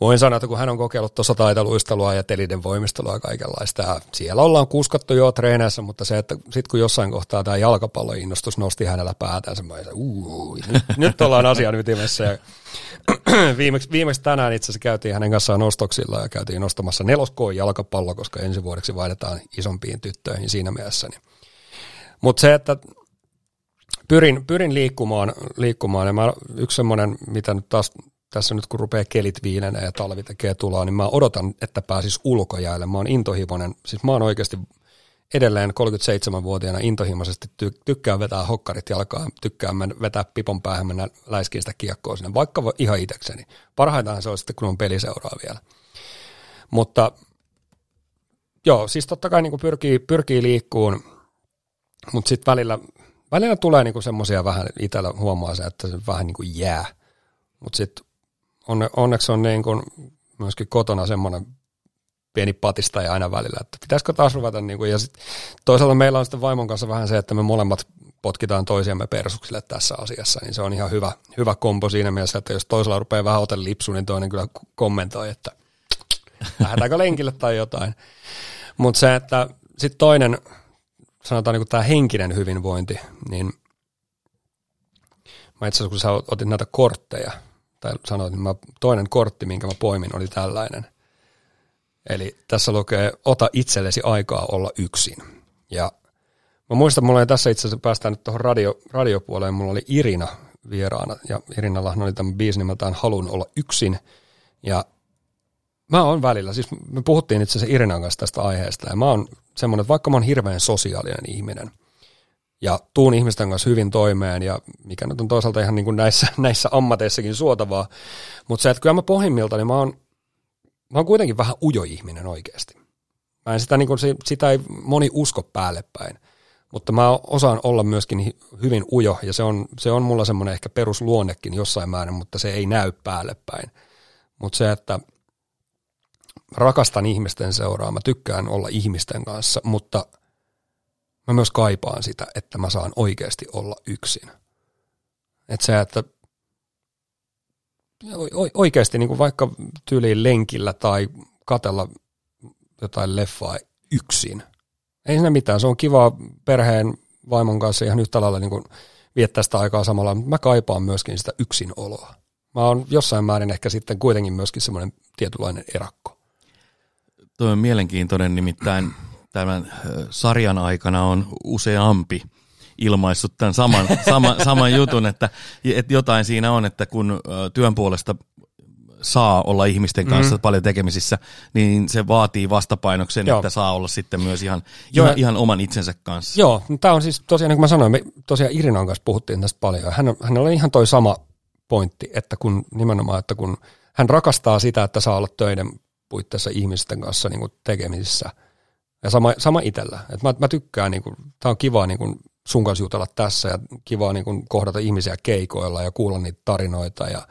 voin sanoa, että kun hän on kokeillut tuossa taitaluistelua ja teliden voimistelua ja kaikenlaista, ja siellä ollaan kuskattu jo treeneissä, mutta se, että sitten kun jossain kohtaa tämä jalkapalloinnostus nosti hänellä päätään, semmoinen, uu, nyt, nyt ollaan asian ytimessä. Ja (clears throat) viimeksi, viimeksi tänään itse asiassa käytiin hänen kanssaan nostoksilla ja käytiin nostamassa neloskoon jalkapallo, koska ensi vuodeksi vaihdetaan isompiin tyttöihin siinä mielessä. Niin. Mutta se, että pyrin, pyrin liikkumaan, liikkumaan ja mä, yksi semmoinen, mitä nyt taas tässä nyt kun rupeaa kelit viinenä ja talvi tekee tuloa, niin mä odotan, että pääsis ulkojäälle. Mä oon intohimoinen, siis mä oon oikeasti edelleen 37-vuotiaana intohimoisesti ty- tykkään vetää hokkarit jalkaan, tykkään vetää pipon päähän, mennä läiskiin sitä kiekkoa sinne, vaikka ihan itsekseni. Parhaitahan se on sitten, kun on peliseuraa vielä. Mutta joo, siis totta kai niin pyrkii, pyrkii liikkuun, mutta sitten välillä välillä tulee niinku semmoisia vähän, itsellä huomaa se, että se vähän niinku jää. Mutta sitten onne, onneksi on niinku myöskin kotona semmoinen pieni patista ja aina välillä, että pitäisikö taas ruveta. Niinku, ja sit toisaalta meillä on sitten vaimon kanssa vähän se, että me molemmat potkitaan toisiamme persuksille tässä asiassa, niin se on ihan hyvä, hyvä kompo siinä mielessä, että jos toisella rupeaa vähän otella lipsu, niin toinen kyllä kommentoi, että lähdetäänkö lenkille tai jotain. Mutta se, että sitten toinen, sanotaan niin kuin tämä henkinen hyvinvointi, niin mä itse asiassa kun sä otit näitä kortteja, tai sanoit, että mä, toinen kortti, minkä mä poimin, oli tällainen. Eli tässä lukee, ota itsellesi aikaa olla yksin. Ja mä muistan, mulla oli tässä itse asiassa päästään nyt tuohon radio, radiopuoleen, mulla oli Irina vieraana, ja Irinalla oli tämä biisi nimeltään Halun olla yksin, ja mä oon välillä, siis me puhuttiin itse asiassa Irinan kanssa tästä aiheesta, ja mä oon semmoinen, että vaikka mä oon hirveän sosiaalinen ihminen, ja tuun ihmisten kanssa hyvin toimeen, ja mikä nyt on toisaalta ihan niin kuin näissä, (laughs) näissä ammateissakin suotavaa, mutta se, että kyllä mä pohjimmilta, niin mä oon, mä oon kuitenkin vähän ujo ihminen oikeasti. Mä en sitä, niin kuin, sitä ei moni usko päälle päin, mutta mä osaan olla myöskin hyvin ujo, ja se on, se on mulla semmoinen ehkä perusluonnekin jossain määrin, mutta se ei näy päälle päin. Mutta se, että rakastan ihmisten seuraa, mä tykkään olla ihmisten kanssa, mutta mä myös kaipaan sitä, että mä saan oikeasti olla yksin. Että se, että oikeasti niin kuin vaikka tyyliin lenkillä tai katella jotain leffaa yksin. Ei siinä mitään, se on kiva perheen vaimon kanssa ihan yhtä lailla niin kuin viettää sitä aikaa samalla, mutta mä kaipaan myöskin sitä yksinoloa. Mä oon jossain määrin ehkä sitten kuitenkin myöskin semmoinen tietynlainen erakko. Tuo on mielenkiintoinen, nimittäin tämän sarjan aikana on useampi ilmaissut tämän saman, sama, saman jutun, että, että jotain siinä on, että kun työn puolesta saa olla ihmisten kanssa mm. paljon tekemisissä, niin se vaatii vastapainoksen, Joo. että saa olla sitten myös ihan, Joo. ihan, ihan oman itsensä kanssa. Joo, tämä on siis tosiaan, niin kuin mä sanoin, me tosiaan Irinan kanssa puhuttiin tästä paljon. Hän, hän oli ihan toi sama pointti, että kun nimenomaan, että kun hän rakastaa sitä, että saa olla töiden puitteissa ihmisten kanssa niin kuin tekemisissä. Ja sama, sama itsellä. Että mä, mä tykkään, niin kuin, tämä on kiva niin kuin sun kanssa jutella tässä ja kiva niin kuin kohdata ihmisiä keikoilla ja kuulla niitä tarinoita ja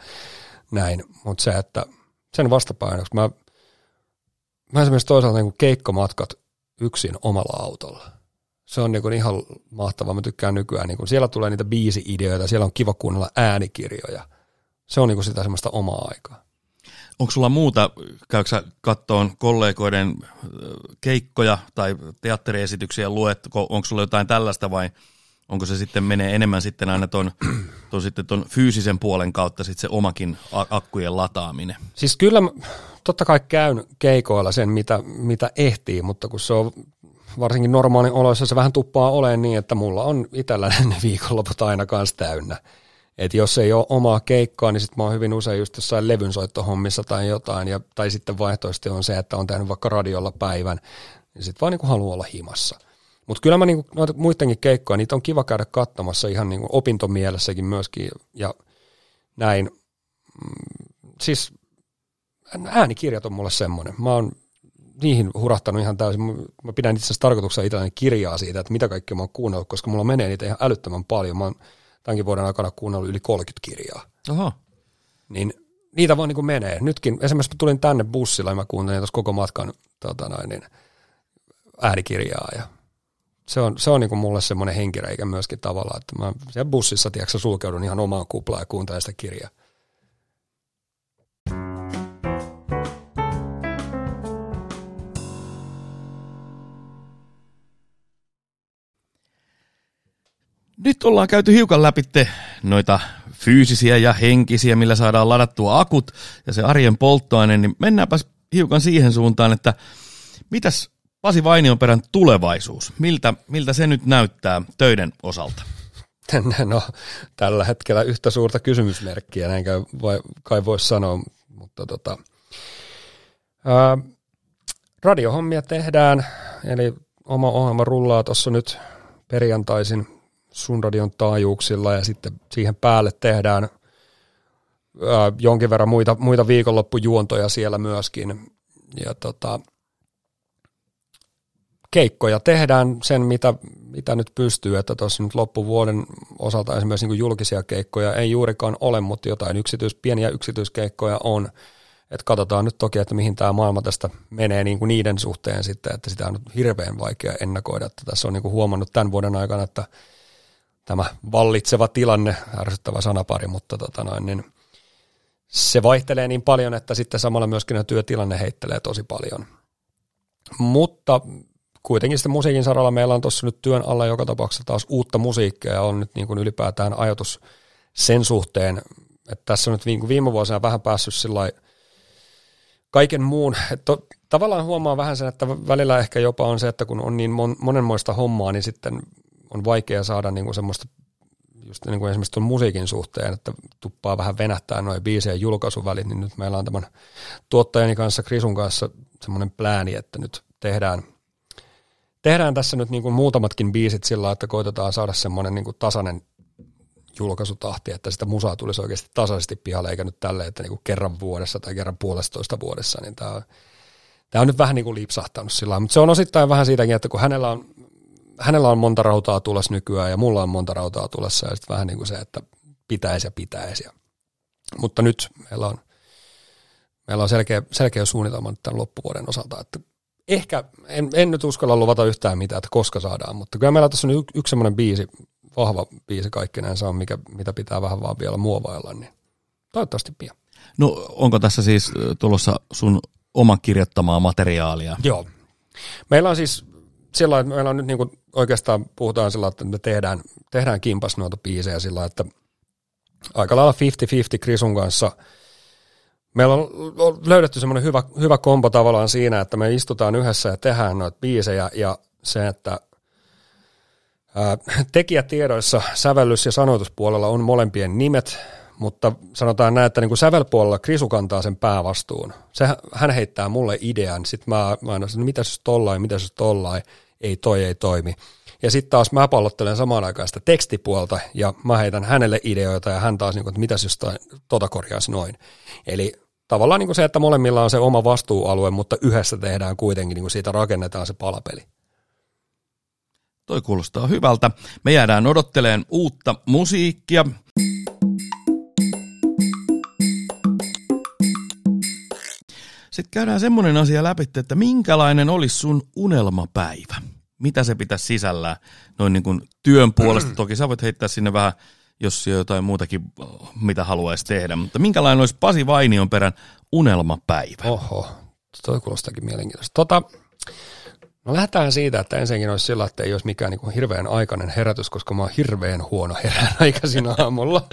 näin. Mutta se, että sen vastapainoksi mä, mä esimerkiksi toisaalta niin kuin keikkomatkat yksin omalla autolla. Se on niin kuin ihan mahtavaa. Mä tykkään nykyään. Niin kuin siellä tulee niitä biisi-ideoita, siellä on kiva kuunnella äänikirjoja. Se on niin kuin sitä semmoista omaa aikaa. Onko sulla muuta, käykö sä kattoon kollegoiden keikkoja tai teatteriesityksiä, luet, onko sulla jotain tällaista vai onko se sitten menee enemmän sitten aina ton, (clears throat) ton, sitten ton fyysisen puolen kautta sitten se omakin akkujen lataaminen? Siis kyllä totta kai käyn keikoilla sen, mitä, mitä ehtii, mutta kun se on varsinkin normaalin oloissa se vähän tuppaa olemaan niin, että mulla on itsellä ne viikonloput aina kanssa täynnä. Et jos ei ole omaa keikkaa, niin sitten mä oon hyvin usein just jossain levynsoittohommissa tai jotain, ja, tai sitten vaihtoehtoisesti on se, että on tehnyt vaikka radiolla päivän, niin sitten vaan niin haluaa olla himassa. Mutta kyllä mä niinku, noita muidenkin keikkoja, niitä on kiva käydä katsomassa ihan niinku opintomielessäkin myöskin ja näin. Mm, siis äänikirjat on mulle semmoinen. Mä oon niihin hurahtanut ihan täysin. Mä pidän itse asiassa tarkoituksena itselläni kirjaa siitä, että mitä kaikkea mä oon kuunnellut, koska mulla menee niitä ihan älyttömän paljon. Mä oon tämänkin vuoden aikana kuunnellut yli 30 kirjaa. Oho. Niin niitä vaan niin kuin menee. Nytkin esimerkiksi mä tulin tänne bussilla ja mä kuuntelin tuossa koko matkan tota noin, niin, äänikirjaa ja se on, se on niin kuin mulle semmoinen henkireikä myöskin tavallaan, että mä siellä bussissa tiedätkö, sulkeudun ihan omaan kuplaan ja kuuntelen sitä kirjaa. Nyt ollaan käyty hiukan läpi noita fyysisiä ja henkisiä, millä saadaan ladattua akut ja se arjen polttoaine, niin mennäänpäs hiukan siihen suuntaan, että mitäs Pasi Vainionperän tulevaisuus, miltä, miltä se nyt näyttää töiden osalta? No, tällä hetkellä yhtä suurta kysymysmerkkiä, näin voi, kai voisi sanoa, mutta tota, ää, radiohommia tehdään, eli oma ohjelma rullaa tuossa nyt perjantaisin sun radion taajuuksilla ja sitten siihen päälle tehdään ää, jonkin verran muita, muita viikonloppujuontoja siellä myöskin. Ja tota, keikkoja tehdään sen, mitä, mitä nyt pystyy, että tuossa nyt loppuvuoden osalta esimerkiksi niin julkisia keikkoja ei juurikaan ole, mutta jotain yksityis, pieniä yksityiskeikkoja on. Et katsotaan nyt toki, että mihin tämä maailma tästä menee niin kuin niiden suhteen sitten, että sitä on nyt hirveän vaikea ennakoida. Että tässä on niin kuin huomannut tämän vuoden aikana, että tämä vallitseva tilanne, ärsyttävä sanapari, mutta tota noin, niin se vaihtelee niin paljon, että sitten samalla myöskin työtilanne heittelee tosi paljon. Mutta kuitenkin sitten musiikin saralla meillä on tuossa nyt työn alla joka tapauksessa taas uutta musiikkia ja on nyt niin kuin ylipäätään ajatus sen suhteen, että tässä on nyt viime vuosina vähän päässyt sillä kaiken muun, että tavallaan huomaa vähän sen, että välillä ehkä jopa on se, että kun on niin mon, monenmoista hommaa, niin sitten on vaikea saada niin kuin semmoista just niin kuin esimerkiksi tuon musiikin suhteen, että tuppaa vähän venähtää noin biisien julkaisuvälit, niin nyt meillä on tämän tuottajani kanssa, Krisun kanssa semmoinen plääni, että nyt tehdään, tehdään tässä nyt niin kuin muutamatkin biisit sillä että koitetaan saada semmoinen niin kuin tasainen julkaisutahti, että sitä musaa tulisi oikeasti tasaisesti pihalle, eikä nyt tälle, että niin kuin kerran vuodessa tai kerran puolestoista vuodessa, niin tämä on, tämä on nyt vähän niin kuin lipsahtanut sillä mutta se on osittain vähän siitäkin, että kun hänellä on hänellä on monta rautaa tulossa nykyään ja mulla on monta rautaa tulossa ja sitten vähän niin kuin se, että pitäisi ja pitäisi. Mutta nyt meillä on, meillä on selkeä, selkeä suunnitelma nyt tämän loppuvuoden osalta, että ehkä, en, en nyt uskalla luvata yhtään mitään, että koska saadaan, mutta kyllä meillä tässä on yksi, yksi semmoinen biisi, vahva biisi kaikkinensa on, mikä, mitä pitää vähän vaan vielä muovailla, niin toivottavasti pian. No onko tässä siis tulossa sun oma kirjoittamaa materiaalia? Joo. Meillä on siis sillä että meillä on nyt niin kuin oikeastaan puhutaan sillä että me tehdään, tehdään kimpas noita biisejä sillä että aika lailla 50-50 Krisun kanssa. Meillä on löydetty semmoinen hyvä, hyvä kompo tavallaan siinä, että me istutaan yhdessä ja tehdään noita biisejä ja se, että tekijätiedoissa sävellys- ja sanoituspuolella on molempien nimet, mutta sanotaan näin, että niin kuin sävelpuolella Krisu kantaa sen päävastuun. Se, hän heittää mulle idean, sitten mä, mä aina sanon, mitä jos tollain, mitä jos tollain, ei toi ei toimi. Ja sitten taas mä pallottelen samaan aikaan sitä tekstipuolta ja mä heitän hänelle ideoita ja hän taas, niin kuin, että mitäs jos tota korjaisi noin. Eli tavallaan niin kuin se, että molemmilla on se oma vastuualue, mutta yhdessä tehdään kuitenkin, niin kuin siitä rakennetaan se palapeli. Toi kuulostaa hyvältä. Me jäädään odotteleen uutta musiikkia. Sitten käydään semmoinen asia läpi, että minkälainen olisi sun unelmapäivä? Mitä se pitäisi sisällään noin niin kuin työn puolesta? (clears throat) Toki sä voit heittää sinne vähän, jos jotain muutakin, mitä haluaisi tehdä. Mutta minkälainen olisi Pasi Vainion perän unelmapäivä? Oho, toi kuulostakin mielenkiintoista. Tota, No lähdetään siitä, että ensinnäkin olisi sillä, että ei olisi mikään niin hirveän aikainen herätys, koska mä oon hirveän huono herään aikaisin aamulla.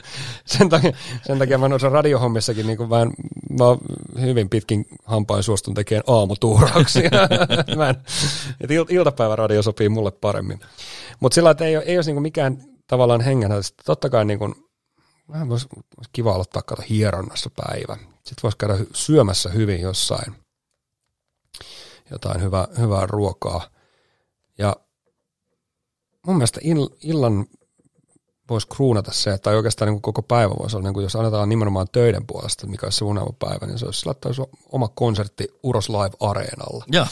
Sen takia, sen takia mä noissa radiohommissakin niin vähän, mä hyvin pitkin hampain suostun tekemään aamutuurauksia. (laughs) mä en, iltapäiväradio sopii mulle paremmin. Mutta sillä, että ei, ei olisi niin mikään tavallaan hengännätys. Totta kai niin kuin, vähän kiva aloittaa kato hieronnassa päivä. Sitten voisi käydä syömässä hyvin jossain jotain hyvää, hyvää ruokaa. Ja mun mielestä illan voisi kruunata se, tai oikeastaan niin kuin koko päivä voisi olla, niin kuin jos annetaan nimenomaan töiden puolesta, mikä olisi se unelmapäivä, niin se olisi laittaa oma konsertti Uros Live Areenalla. Joo.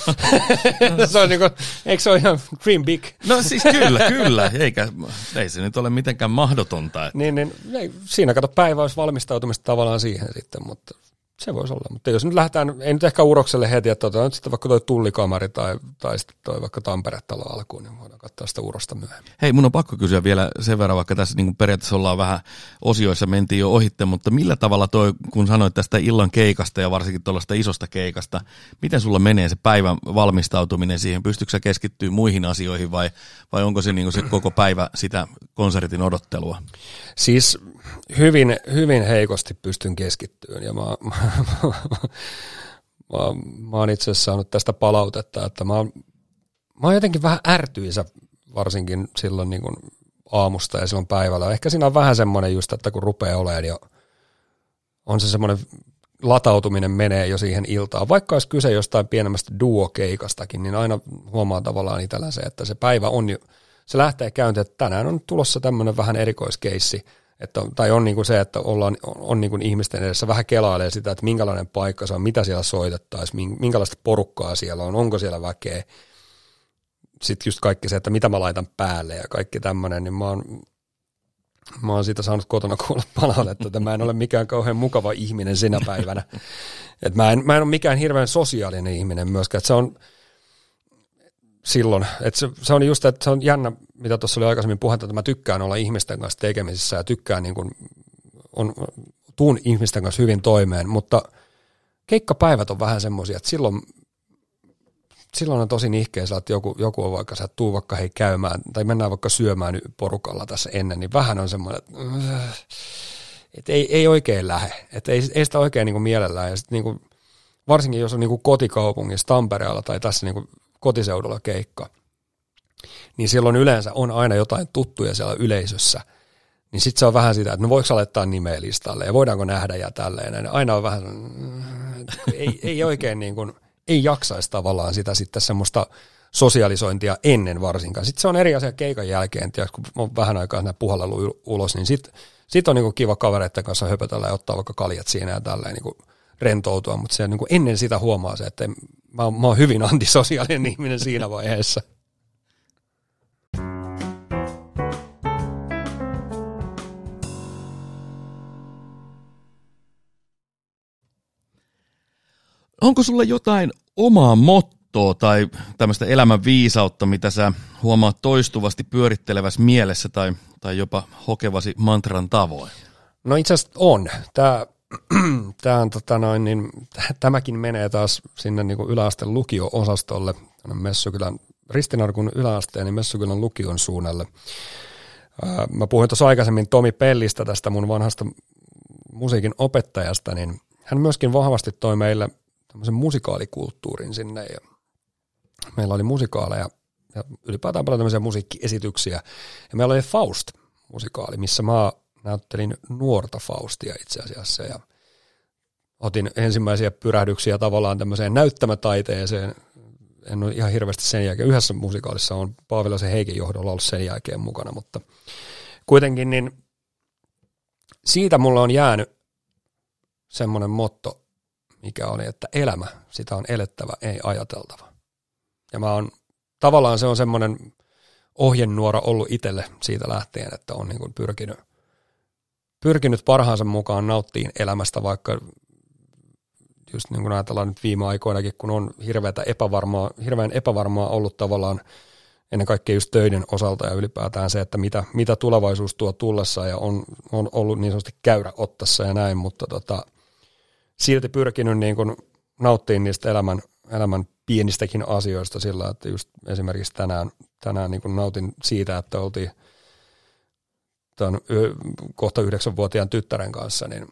(laughs) se on niin kuin, eikö se ole ihan dream big? No siis kyllä, kyllä, eikä, ei se nyt ole mitenkään mahdotonta. Että. Niin, niin ei, siinä kato päivä olisi valmistautumista tavallaan siihen sitten, mutta se voisi olla, mutta jos nyt lähdetään, ei nyt ehkä urokselle heti, että otetaan nyt sitten vaikka toi tullikamari tai, tai sitten toi vaikka Tampere-talo alkuun, niin voidaan katsoa sitä urosta myöhemmin. Hei, mun on pakko kysyä vielä sen verran, vaikka tässä niin periaatteessa ollaan vähän osioissa mentiin jo ohitte, mutta millä tavalla toi, kun sanoit tästä illan keikasta ja varsinkin tuollaista isosta keikasta, miten sulla menee se päivän valmistautuminen siihen? Pystyykö sä keskittyä muihin asioihin vai, vai onko se, niin se koko päivä sitä konsertin odottelua? Siis hyvin, hyvin heikosti pystyn keskittymään ja mä, mä, mä, mä oon itse asiassa saanut tästä palautetta, että mä oon, mä oon jotenkin vähän ärtyisä varsinkin silloin niin kuin aamusta ja silloin päivällä. Ehkä siinä on vähän semmoinen just, että kun rupeaa olemaan jo, on se semmoinen latautuminen menee jo siihen iltaan. Vaikka olisi kyse jostain pienemmästä duo-keikastakin, niin aina huomaa tavallaan itsellä se, että se päivä on jo, se lähtee käyntiin, että tänään on tulossa tämmöinen vähän erikoiskeissi, että, tai on niin kuin se, että ollaan, on, niin kuin ihmisten edessä vähän kelailee sitä, että minkälainen paikka se on, mitä siellä soitettaisiin, minkälaista porukkaa siellä on, onko siellä väkeä. Sitten just kaikki se, että mitä mä laitan päälle ja kaikki tämmöinen, niin mä oon, mä oon siitä saanut kotona kuulla palautetta, että mä en ole mikään kauhean mukava ihminen sinä päivänä. että mä en, mä en ole mikään hirveän sosiaalinen ihminen myöskään, että se on, silloin. Et se, se, on just, että se on jännä, mitä tuossa oli aikaisemmin puhetta, että mä tykkään olla ihmisten kanssa tekemisissä ja tykkään niin kuin, on, tuun ihmisten kanssa hyvin toimeen, mutta keikkapäivät on vähän semmoisia, että silloin, silloin on tosi nihkeä että joku, joku on vaikka, sä tuu vaikka hei käymään tai mennään vaikka syömään porukalla tässä ennen, niin vähän on semmoinen, että, että ei, ei oikein lähe, että ei, ei sitä oikein niin kuin mielellään ja sitten niin kuin, varsinkin jos on niin kuin kotikaupungissa Tampereella tai tässä niin kuin kotiseudulla keikka, niin silloin yleensä on aina jotain tuttuja siellä yleisössä. Niin sitten se on vähän sitä, että no voiko laittaa nimeä listalle ja voidaanko nähdä ja tälleen. Aina on vähän, ei, ei oikein niin kuin, ei jaksaisi tavallaan sitä sitten semmoista sosialisointia ennen varsinkaan. Sitten se on eri asia keikan jälkeen, tiedätkö, kun on vähän aikaa näin puhallelu ulos, niin sitten sit on niin kiva kavereiden kanssa höpötellä ja ottaa vaikka kaljat siinä ja tälleen niin rentoutua, mutta se niin kuin ennen sitä huomaa se, että mä, oon, mä oon hyvin antisosiaalinen ihminen siinä vaiheessa. Onko sulla jotain omaa mottoa tai tämmöistä elämän viisautta, mitä sä huomaat toistuvasti pyörittelevässä mielessä tai, tai jopa hokevasi mantran tavoin? No itse asiassa on. Tämä (clears throat) tämä on, tota noin, niin, tämäkin menee taas sinne niin yläasteen lukio-osastolle, Messukylän, Ristinarkun yläasteen niin Messukylän lukion suunnalle. Mä puhuin tuossa aikaisemmin Tomi Pellistä, tästä mun vanhasta musiikin opettajasta, niin hän myöskin vahvasti toi meille tämmöisen musikaalikulttuurin sinne ja meillä oli musikaaleja ja ylipäätään paljon tämmöisiä musiikkiesityksiä. Ja meillä oli Faust-musikaali, missä mä näyttelin nuorta Faustia itse asiassa ja otin ensimmäisiä pyrähdyksiä tavallaan tämmöiseen näyttämätaiteeseen. En ole ihan hirveästi sen jälkeen. Yhdessä musikaalissa on Paavilaisen Heikin johdolla ollut sen jälkeen mukana, mutta kuitenkin niin siitä mulla on jäänyt semmoinen motto, mikä oli, että elämä, sitä on elettävä, ei ajateltava. Ja mä oon, tavallaan se on semmoinen ohjenuora ollut itselle siitä lähtien, että on niin pyrkinyt, pyrkinyt parhaansa mukaan nauttiin elämästä, vaikka just niin kuin ajatellaan nyt viime aikoinakin, kun on epävarmaa, hirveän epävarmaa ollut tavallaan ennen kaikkea just töiden osalta ja ylipäätään se, että mitä, mitä tulevaisuus tuo tullessa ja on, on ollut niin sanotusti käyrä ottassa ja näin, mutta tota, silti pyrkinyt niin kuin nauttimaan niistä elämän, elämän pienistäkin asioista sillä, että just esimerkiksi tänään, tänään niin kuin nautin siitä, että oltiin tämän kohta yhdeksänvuotiaan tyttären kanssa, niin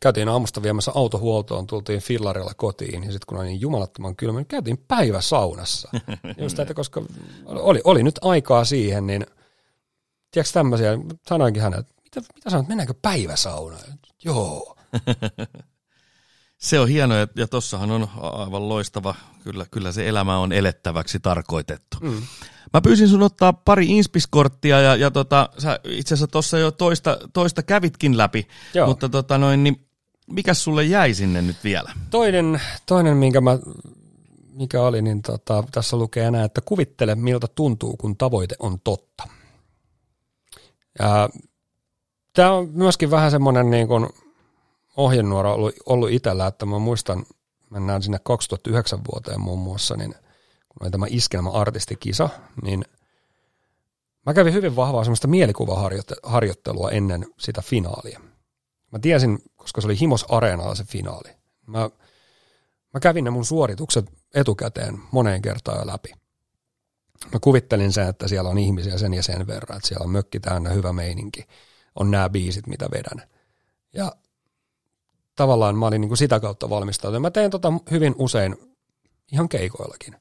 käytiin aamusta viemässä autohuoltoon, tultiin fillarilla kotiin, ja sitten kun oli niin jumalattoman kylmä, niin käytiin päivä saunassa. (laughs) Just että koska oli, oli nyt aikaa siihen, niin tiedätkö tämmöisiä, sanoinkin hänelle, että mitä, mitä sanot, mennäänkö päiväsaunaan? Joo. (laughs) Se on hieno ja, ja tossahan on aivan loistava, kyllä, kyllä se elämä on elettäväksi tarkoitettu. Mm. Mä pyysin sun ottaa pari inspiskorttia ja, ja tota, sä itse asiassa tuossa jo toista, toista kävitkin läpi, Joo. mutta tota noin, niin mikä sulle jäi sinne nyt vielä? Toinen, toinen minkä mä, mikä oli, niin tota, tässä lukee enää, että kuvittele miltä tuntuu, kun tavoite on totta. Tämä on myöskin vähän semmoinen niin kuin, ohjenuora ollut, ollut itsellä, että mä muistan, mennään sinne 2009 vuoteen muun muassa, niin kun oli tämä iskelmäartistikisa, niin mä kävin hyvin vahvaa semmoista mielikuvaharjoittelua ennen sitä finaalia. Mä tiesin, koska se oli Himos Areenalla se finaali. Mä, mä kävin ne mun suoritukset etukäteen moneen kertaan läpi. Mä kuvittelin sen, että siellä on ihmisiä sen ja sen verran, että siellä on mökki täynnä, hyvä meininki, on nämä biisit, mitä vedän. Ja tavallaan mä olin niin kuin sitä kautta valmistautunut. Mä teen tota hyvin usein ihan keikoillakin.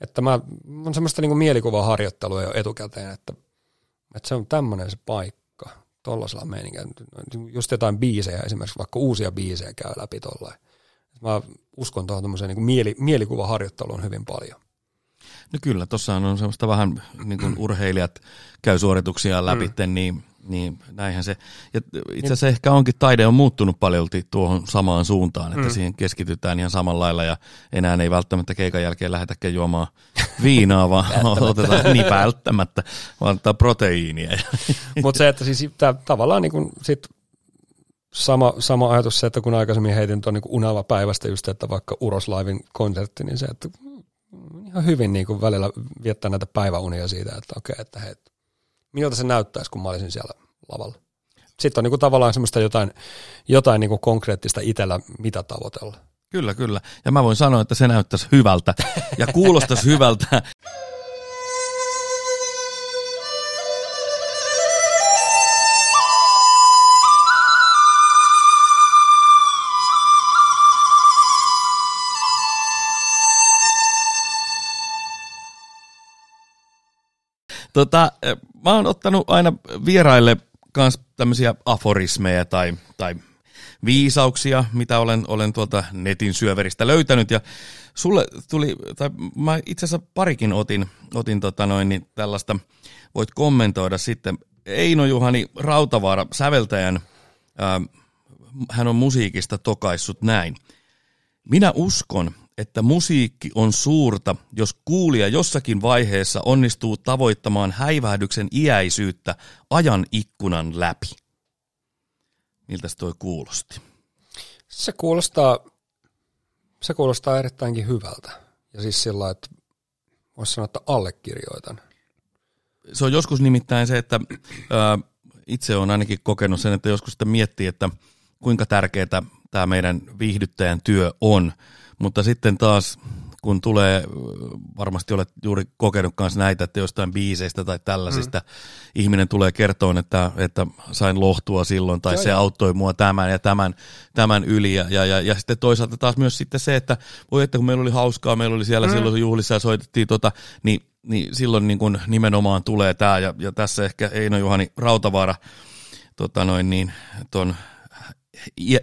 Että mä on semmoista niin kuin mielikuvaharjoittelua jo etukäteen, että, että se on tämmöinen se paikka, tollaisella meiningillä. Just jotain biisejä esimerkiksi, vaikka uusia biisejä käy läpi tollain. Mä uskon tuohon tämmöiseen niin kuin mieli, mielikuvaharjoitteluun hyvin paljon. No kyllä, tuossahan on semmoista vähän niin kuin urheilijat käy suorituksia läpi, mm. niin niin, näinhän se. Ja itse asiassa ehkä onkin, taide on muuttunut paljolti tuohon samaan suuntaan, että mm. siihen keskitytään ihan samalla lailla ja enää ei välttämättä keikan jälkeen lähetäkään juomaan viinaa, vaan (laughs) otetaan niin välttämättä, vaan ottaa proteiinia. (laughs) Mutta se, että siis tää, tavallaan niin sit sama, sama ajatus se, että kun aikaisemmin heitin tuon niin unava päivästä just, että vaikka Uroslaivin konsertti, niin se, että ihan hyvin niin kuin välillä viettää näitä päiväunia siitä, että okei, että hei, miltä se näyttäisi, kun mä olisin siellä lavalla. Sitten on niin kuin tavallaan semmoista jotain, jotain niin kuin konkreettista itsellä, mitä tavoitella. Kyllä, kyllä. Ja mä voin sanoa, että se näyttäisi hyvältä ja kuulostaisi hyvältä. (laughs) Tota, mä oon ottanut aina vieraille kans tämmöisiä aforismeja tai, tai viisauksia, mitä olen, olen tuolta netin syöveristä löytänyt. Ja sulle tuli, tai mä itse asiassa parikin otin, otin tota noin, niin tällaista, voit kommentoida sitten. Eino Juhani Rautavaara, säveltäjän, ää, hän on musiikista tokaissut näin. Minä uskon, että musiikki on suurta, jos kuulija jossakin vaiheessa onnistuu tavoittamaan häivähdyksen iäisyyttä ajan ikkunan läpi. Miltä toi kuulosti? Se kuulostaa se kuulostaa erittäinkin hyvältä. Ja siis sillä että voisi sanoa, että allekirjoitan. Se on joskus nimittäin se, että ää, itse olen ainakin kokenut sen, että joskus sitä miettii, että kuinka tärkeää tämä meidän viihdyttäjän työ on, mutta sitten taas kun tulee, varmasti olet juuri kokenut myös näitä, että jostain biiseistä tai tällaisista mm. ihminen tulee kertoon, että, että sain lohtua silloin tai Joo, se jo. auttoi mua tämän ja tämän, tämän yli. Ja, ja, ja, ja sitten toisaalta taas myös sitten se, että voi että kun meillä oli hauskaa, meillä oli siellä mm. silloin juhlissa ja soitettiin tota, niin, niin silloin niin kuin nimenomaan tulee tämä ja, ja tässä ehkä Eino Juhani Rautavaara tota noin niin, ton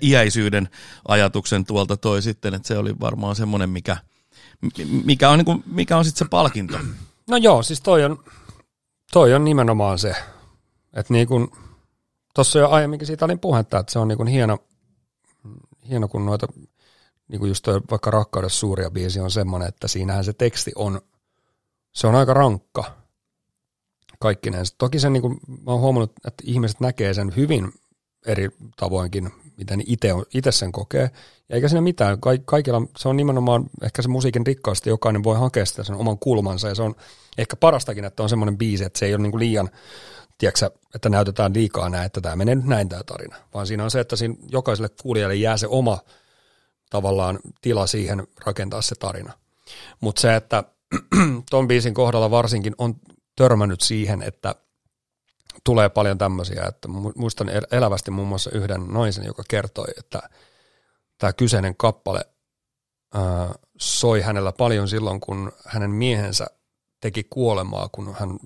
iäisyyden ajatuksen tuolta toi sitten, että se oli varmaan semmoinen, mikä – mikä on, niin mikä on sitten se palkinto? No joo, siis toi on, toi on nimenomaan se, että niin kuin, tuossa jo aiemminkin siitä olin puhetta, että se on niin kuin hieno, hieno kun noita, niin kuin just toi vaikka Rakkaudessa suuria biisi on semmoinen, että siinähän se teksti on, se on aika rankka kaikkineen. Toki sen, niin kuin, mä oon huomannut, että ihmiset näkee sen hyvin eri tavoinkin, miten itse sen kokee. Ja eikä siinä mitään. Ka- kaikilla se on nimenomaan ehkä se musiikin rikkaus, jokainen voi hakea sitä sen oman kulmansa. Ja se on ehkä parastakin, että on semmoinen biisi, että se ei ole niin liian, tiedätkö, että näytetään liikaa näin, että tämä menee nyt näin tämä tarina. Vaan siinä on se, että siinä jokaiselle kuulijalle jää se oma tavallaan tila siihen rakentaa se tarina. Mutta se, että (clears throat) ton biisin kohdalla varsinkin on törmännyt siihen, että – tulee paljon tämmöisiä, että muistan elävästi muun muassa yhden naisen, joka kertoi, että tämä kyseinen kappale ää, soi hänellä paljon silloin, kun hänen miehensä teki kuolemaa, kun hän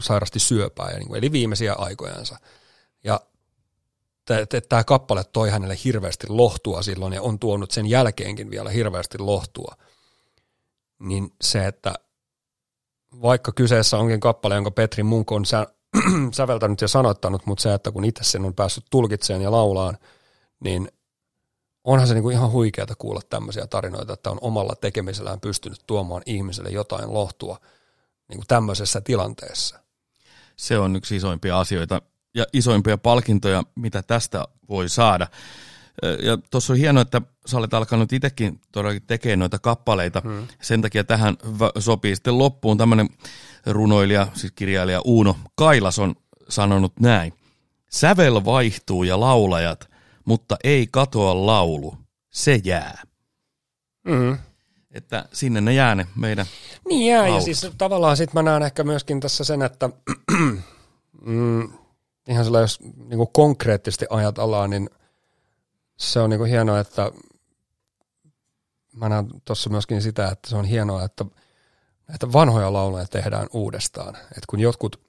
sairasti syöpää, niin eli viimeisiä aikojansa. Ja tämä kappale toi hänelle hirveästi lohtua silloin ja on tuonut sen jälkeenkin vielä hirveästi lohtua. Niin se, että vaikka kyseessä onkin kappale, jonka Petri Munk on (clears throat) säveltänyt ja sanoittanut, mutta se, että kun itse sen on päässyt tulkitseen ja laulaan, niin onhan se niinku ihan huikeata kuulla tämmöisiä tarinoita, että on omalla tekemisellään pystynyt tuomaan ihmiselle jotain lohtua niinku tämmöisessä tilanteessa. Se on yksi isoimpia asioita ja isoimpia palkintoja, mitä tästä voi saada. Ja tuossa on hienoa, että sä olet alkanut itsekin todellakin tekemään noita kappaleita. Hmm. Sen takia tähän sopii sitten loppuun tämmöinen runoilija, siis kirjailija Uuno Kailas on sanonut näin. Sävel vaihtuu ja laulajat, mutta ei katoa laulu. Se jää. Mm. Että sinne ne jää ne meidän Niin jää, laulut. ja siis tavallaan sitten mä näen ehkä myöskin tässä sen, että (clears throat) mm, ihan sellainen, jos niin konkreettisesti ajatellaan, niin se on niin hienoa, että mä näen tuossa myöskin sitä, että se on hienoa, että näitä vanhoja lauluja tehdään uudestaan. Et kun jotkut,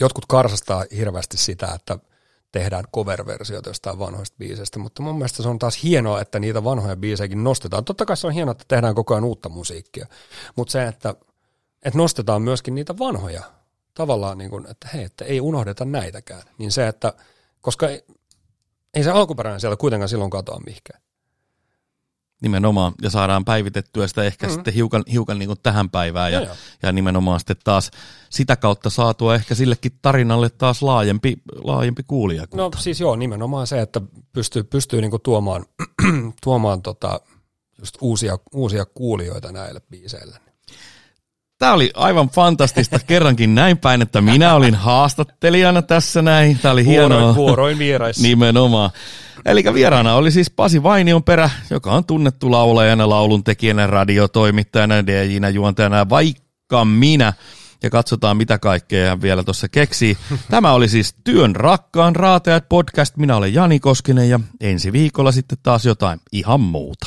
jotkut karsastaa hirveästi sitä, että tehdään cover-versioita jostain vanhoista biiseistä, mutta mun mielestä se on taas hienoa, että niitä vanhoja biisejäkin nostetaan. Totta kai se on hienoa, että tehdään koko ajan uutta musiikkia, mutta se, että, että nostetaan myöskin niitä vanhoja, tavallaan niin kuin, että hei, että ei unohdeta näitäkään, niin se, että koska ei, se alkuperäinen siellä kuitenkaan silloin katoa mihinkään. Nimenomaan, ja saadaan päivitettyä sitä ehkä mm. sitten hiukan, hiukan niin tähän päivään, ja, ja, ja nimenomaan sitten taas sitä kautta saatua ehkä sillekin tarinalle taas laajempi, laajempi kuulijakunta. No siis joo, nimenomaan se, että pystyy, pystyy niin tuomaan, (clears throat) tuomaan tota, just uusia, uusia kuulijoita näille biiseille. Tämä oli aivan fantastista kerrankin näin päin, että minä olin haastattelijana tässä näin. Tämä oli hienoa. Vuoroin vieraissa. Nimenomaan. Eli vieraana oli siis Pasi Vainion perä, joka on tunnettu laulajana, lauluntekijänä, radiotoimittajana, DJnä, juontajana, vaikka minä. Ja katsotaan, mitä kaikkea hän vielä tuossa keksii. Tämä oli siis Työn rakkaan raateat podcast. Minä olen Jani Koskinen ja ensi viikolla sitten taas jotain ihan muuta.